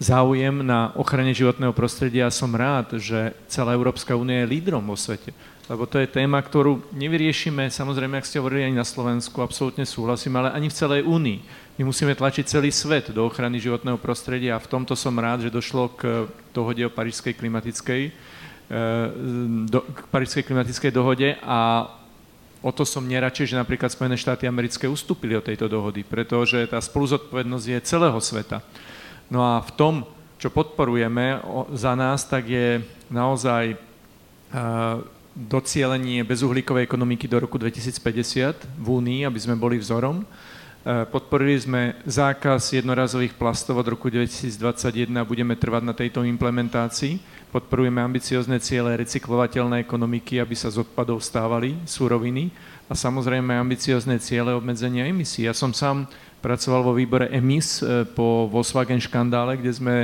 záujem na ochrane životného prostredia a som rád, že celá Európska únia je lídrom vo svete. Lebo to je téma, ktorú nevyriešime, samozrejme, ak ste hovorili ani na Slovensku, absolútne súhlasím, ale ani v celej únii. My musíme tlačiť celý svet do ochrany životného prostredia a v tomto som rád, že došlo k dohode o parížskej klimatickej, eh, do, k parížskej klimatickej dohode a o to som neradšej, že napríklad Spojené štáty americké ustúpili od tejto dohody, pretože tá spoluzodpovednosť je celého sveta. No a v tom, čo podporujeme za nás, tak je naozaj docielenie bezuhlíkovej ekonomiky do roku 2050 v Únii, aby sme boli vzorom. Podporili sme zákaz jednorazových plastov od roku 2021 a budeme trvať na tejto implementácii. Podporujeme ambiciozne ciele recyklovateľnej ekonomiky, aby sa z odpadov stávali súroviny a samozrejme ambiciozne ciele obmedzenia emisí. Ja som sám pracoval vo výbore EMIS e, po Volkswagen škandále, kde sme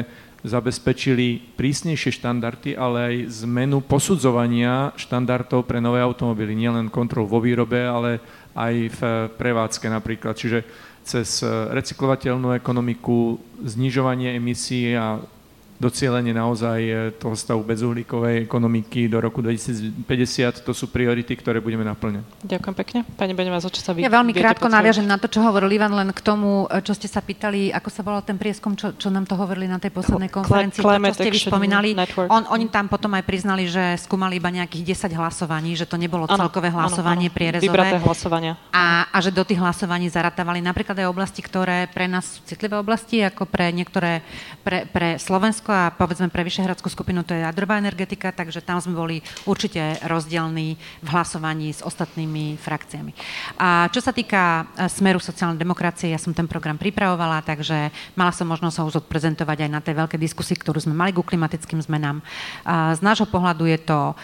zabezpečili prísnejšie štandardy, ale aj zmenu posudzovania štandardov pre nové automobily. Nielen kontrol vo výrobe, ale aj v prevádzke napríklad. Čiže cez recyklovateľnú ekonomiku, znižovanie emisí a docielenie naozaj e, toho stavu bezuhlíkovej ekonomiky do roku 2050. To sú priority, ktoré budeme naplňať. Ďakujem pekne. Pani Beňová, čo sa vy Ja veľmi krátko naviažem na to, čo hovoril Ivan, len k tomu, e, čo ste sa pýtali, ako sa volal ten prieskum, čo, čo nám to hovorili na tej poslednej konferencii, to, čo ste vy spomínali. On, oni tam potom aj priznali, že skúmali iba nejakých 10 hlasovaní, že to nebolo ano, celkové hlasovanie ano, prierezové. Vybraté hlasovania. A, a že do tých hlasovaní zaratávali napríklad aj oblasti, ktoré pre nás sú citlivé oblasti, ako pre niektoré, pre, pre Slovensko Slovensko a povedzme pre Vyšehradskú skupinu to je jadrová energetika, takže tam sme boli určite rozdielní v hlasovaní s ostatnými frakciami. A čo sa týka e, smeru sociálnej demokracie, ja som ten program pripravovala, takže mala som možnosť ho odprezentovať aj na tej veľkej diskusii, ktorú sme mali ku klimatickým zmenám. Z nášho pohľadu je to e,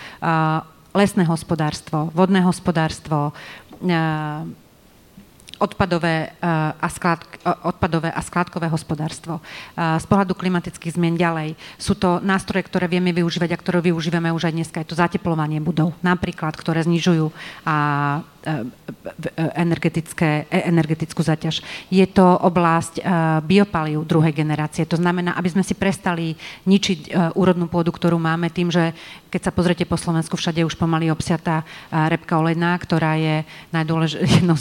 lesné hospodárstvo, vodné hospodárstvo, e, odpadové eh, a, sklad, odpadové a skládkové hospodárstvo. Eh, z pohľadu klimatických zmien ďalej sú to nástroje, ktoré vieme využívať a ktoré využívame už aj dneska. Je to zateplovanie budov, napríklad, ktoré znižujú a energetické, energetickú zaťaž. Je to oblasť biopaliu druhej generácie. To znamená, aby sme si prestali ničiť úrodnú pôdu, ktorú máme tým, že keď sa pozriete po Slovensku, všade už pomaly obsiatá repka olejná, ktorá je [laughs] jednou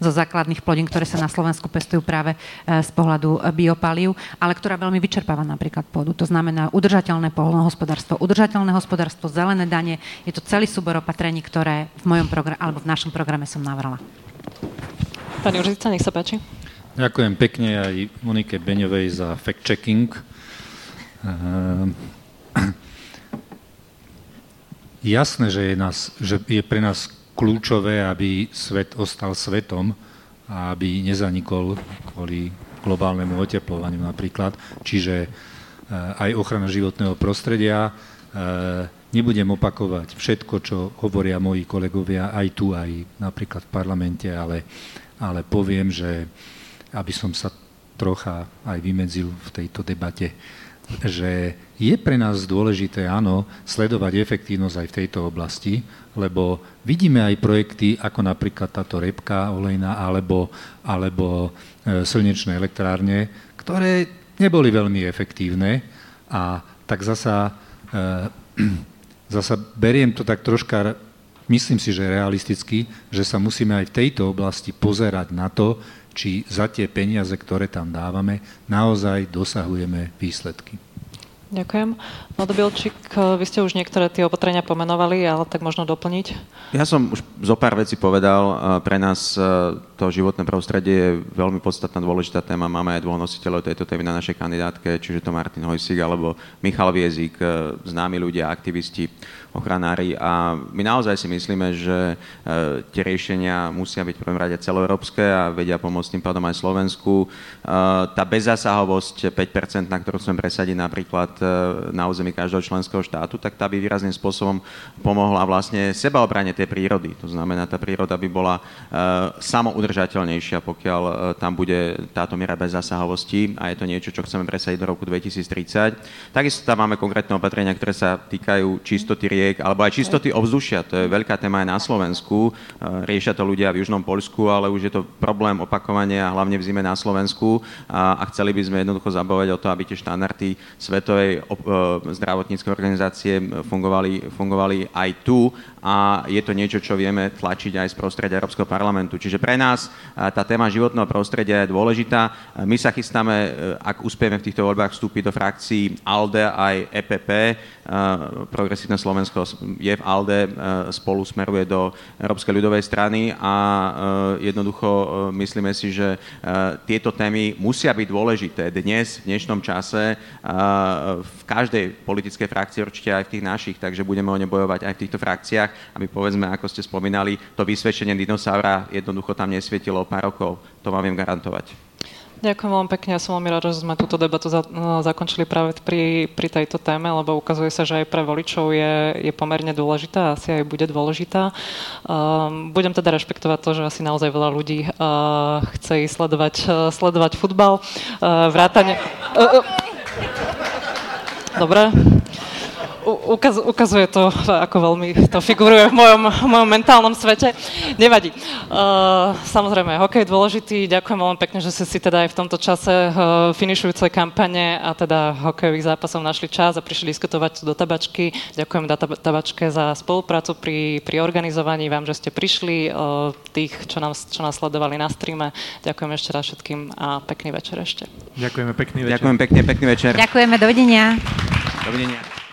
zo základných plodín, ktoré sa na Slovensku pestujú práve z pohľadu biopaliu, ale ktorá veľmi vyčerpáva napríklad pôdu. To znamená udržateľné poľnohospodárstvo, udržateľné hospodárstvo, zelené dane. Je to celý súbor opatrení, ktoré v mojom programe, alebo v našom programe som navrala. Pani Urzica, nech sa páči. Ďakujem pekne aj Monike Beňovej za fact-checking. Ehm, [clears throat] jasné, že je, nás, že je pre nás kľúčové, aby svet ostal svetom a aby nezanikol kvôli globálnemu oteplovaniu napríklad. Čiže eh, aj ochrana životného prostredia, eh, Nebudem opakovať všetko, čo hovoria moji kolegovia aj tu, aj napríklad v parlamente, ale, ale poviem, že aby som sa trocha aj vymedzil v tejto debate, že je pre nás dôležité, áno, sledovať efektívnosť aj v tejto oblasti, lebo vidíme aj projekty, ako napríklad táto repka olejná alebo, alebo e, slnečné elektrárne, ktoré neboli veľmi efektívne a tak zasa e, Zasa beriem to tak troška, myslím si, že realisticky, že sa musíme aj v tejto oblasti pozerať na to, či za tie peniaze, ktoré tam dávame, naozaj dosahujeme výsledky. Ďakujem. Bilčík, vy ste už niektoré tie opatrenia pomenovali, ale tak možno doplniť? Ja som už zo pár vecí povedal. Pre nás e, to životné prostredie je veľmi podstatná dôležitá téma. Máme aj dvoch nositeľov tejto témy na našej kandidátke, čiže to Martin Hojsík alebo Michal Viezik, e, známi ľudia, aktivisti ochranári a my naozaj si myslíme, že e, tie riešenia musia byť v prvom rade celoeurópske a vedia pomôcť tým pádom aj Slovensku. E, tá bezzásahovosť 5%, na ktorú chcem presadiť napríklad e, na území každého členského štátu, tak tá by výrazným spôsobom pomohla vlastne sebaobrane tej prírody. To znamená, tá príroda by bola samoudržateľnejšia, pokiaľ tam bude táto miera bezzásahovosti a je to niečo, čo chceme presadiť do roku 2030. Takisto tam máme konkrétne opatrenia, ktoré sa týkajú čistoty riek riek, alebo aj čistoty ovzdušia. To je veľká téma aj na Slovensku. E, riešia to ľudia v Južnom Poľsku, ale už je to problém opakovania, hlavne v zime na Slovensku. A, a chceli by sme jednoducho zabávať o to, aby tie štandardy Svetovej e, zdravotníckej organizácie fungovali, fungovali aj tu a je to niečo, čo vieme tlačiť aj z prostredia Európskeho parlamentu. Čiže pre nás e, tá téma životného prostredia je dôležitá. My sa chystáme, ak uspieme v týchto voľbách vstúpiť do frakcií ALDE aj EPP, Progresívne Slovensko Slovensko je v ALDE, e, spolu smeruje do Európskej ľudovej strany a e, jednoducho e, myslíme si, že tieto témy musia byť dôležité dnes, v dnešnom čase, v každej politickej frakcii, určite aj v tých našich, takže budeme o ne bojovať aj v týchto frakciách, aby povedzme, ako ste spomínali, to vysvedčenie dinosaura jednoducho tam nesvietilo pár rokov. To vám viem garantovať. Ďakujem veľmi pekne. Ja som veľmi rád, že sme túto debatu za, no, zakončili práve pri, pri tejto téme, lebo ukazuje sa, že aj pre voličov je, je pomerne dôležitá, asi aj bude dôležitá. Um, budem teda rešpektovať to, že asi naozaj veľa ľudí uh, chce ísť sledovať, uh, sledovať futbal. Uh, vrátane... Uh, uh, Dobre ukaz, ukazuje to, ako veľmi to figuruje v mojom, v mojom mentálnom svete. Nevadí. Uh, samozrejme, hokej je dôležitý. Ďakujem veľmi pekne, že ste si teda aj v tomto čase uh, finišujúcej kampane a teda hokejových zápasov našli čas a prišli diskutovať do tabačky. Ďakujem da tabačke za spoluprácu pri, pri organizovaní. Vám, že ste prišli, uh, tých, čo, nám, čo nás sledovali na streame. Ďakujem ešte raz všetkým a pekný večer ešte. Ďakujeme pekný večer. Ďakujem pekne, pekný večer. Ďakujeme, dovidenia. Dovidenia.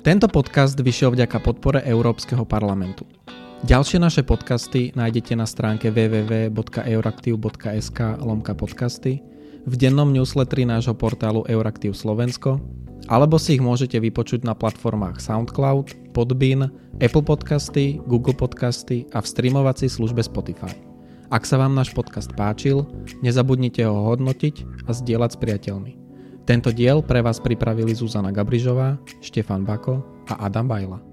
Tento podcast vyšiel vďaka podpore Európskeho parlamentu. Ďalšie naše podcasty nájdete na stránke www.euraktiv.sk lomka podcasty, v dennom newsletteri nášho portálu Euraktiv Slovensko, alebo si ich môžete vypočuť na platformách SoundCloud, Podbean, Apple Podcasty, Google Podcasty a v streamovacej službe Spotify. Ak sa vám náš podcast páčil, nezabudnite ho hodnotiť a zdieľať s priateľmi. Tento diel pre vás pripravili Zuzana Gabrižová, Štefan Bako a Adam Bajla.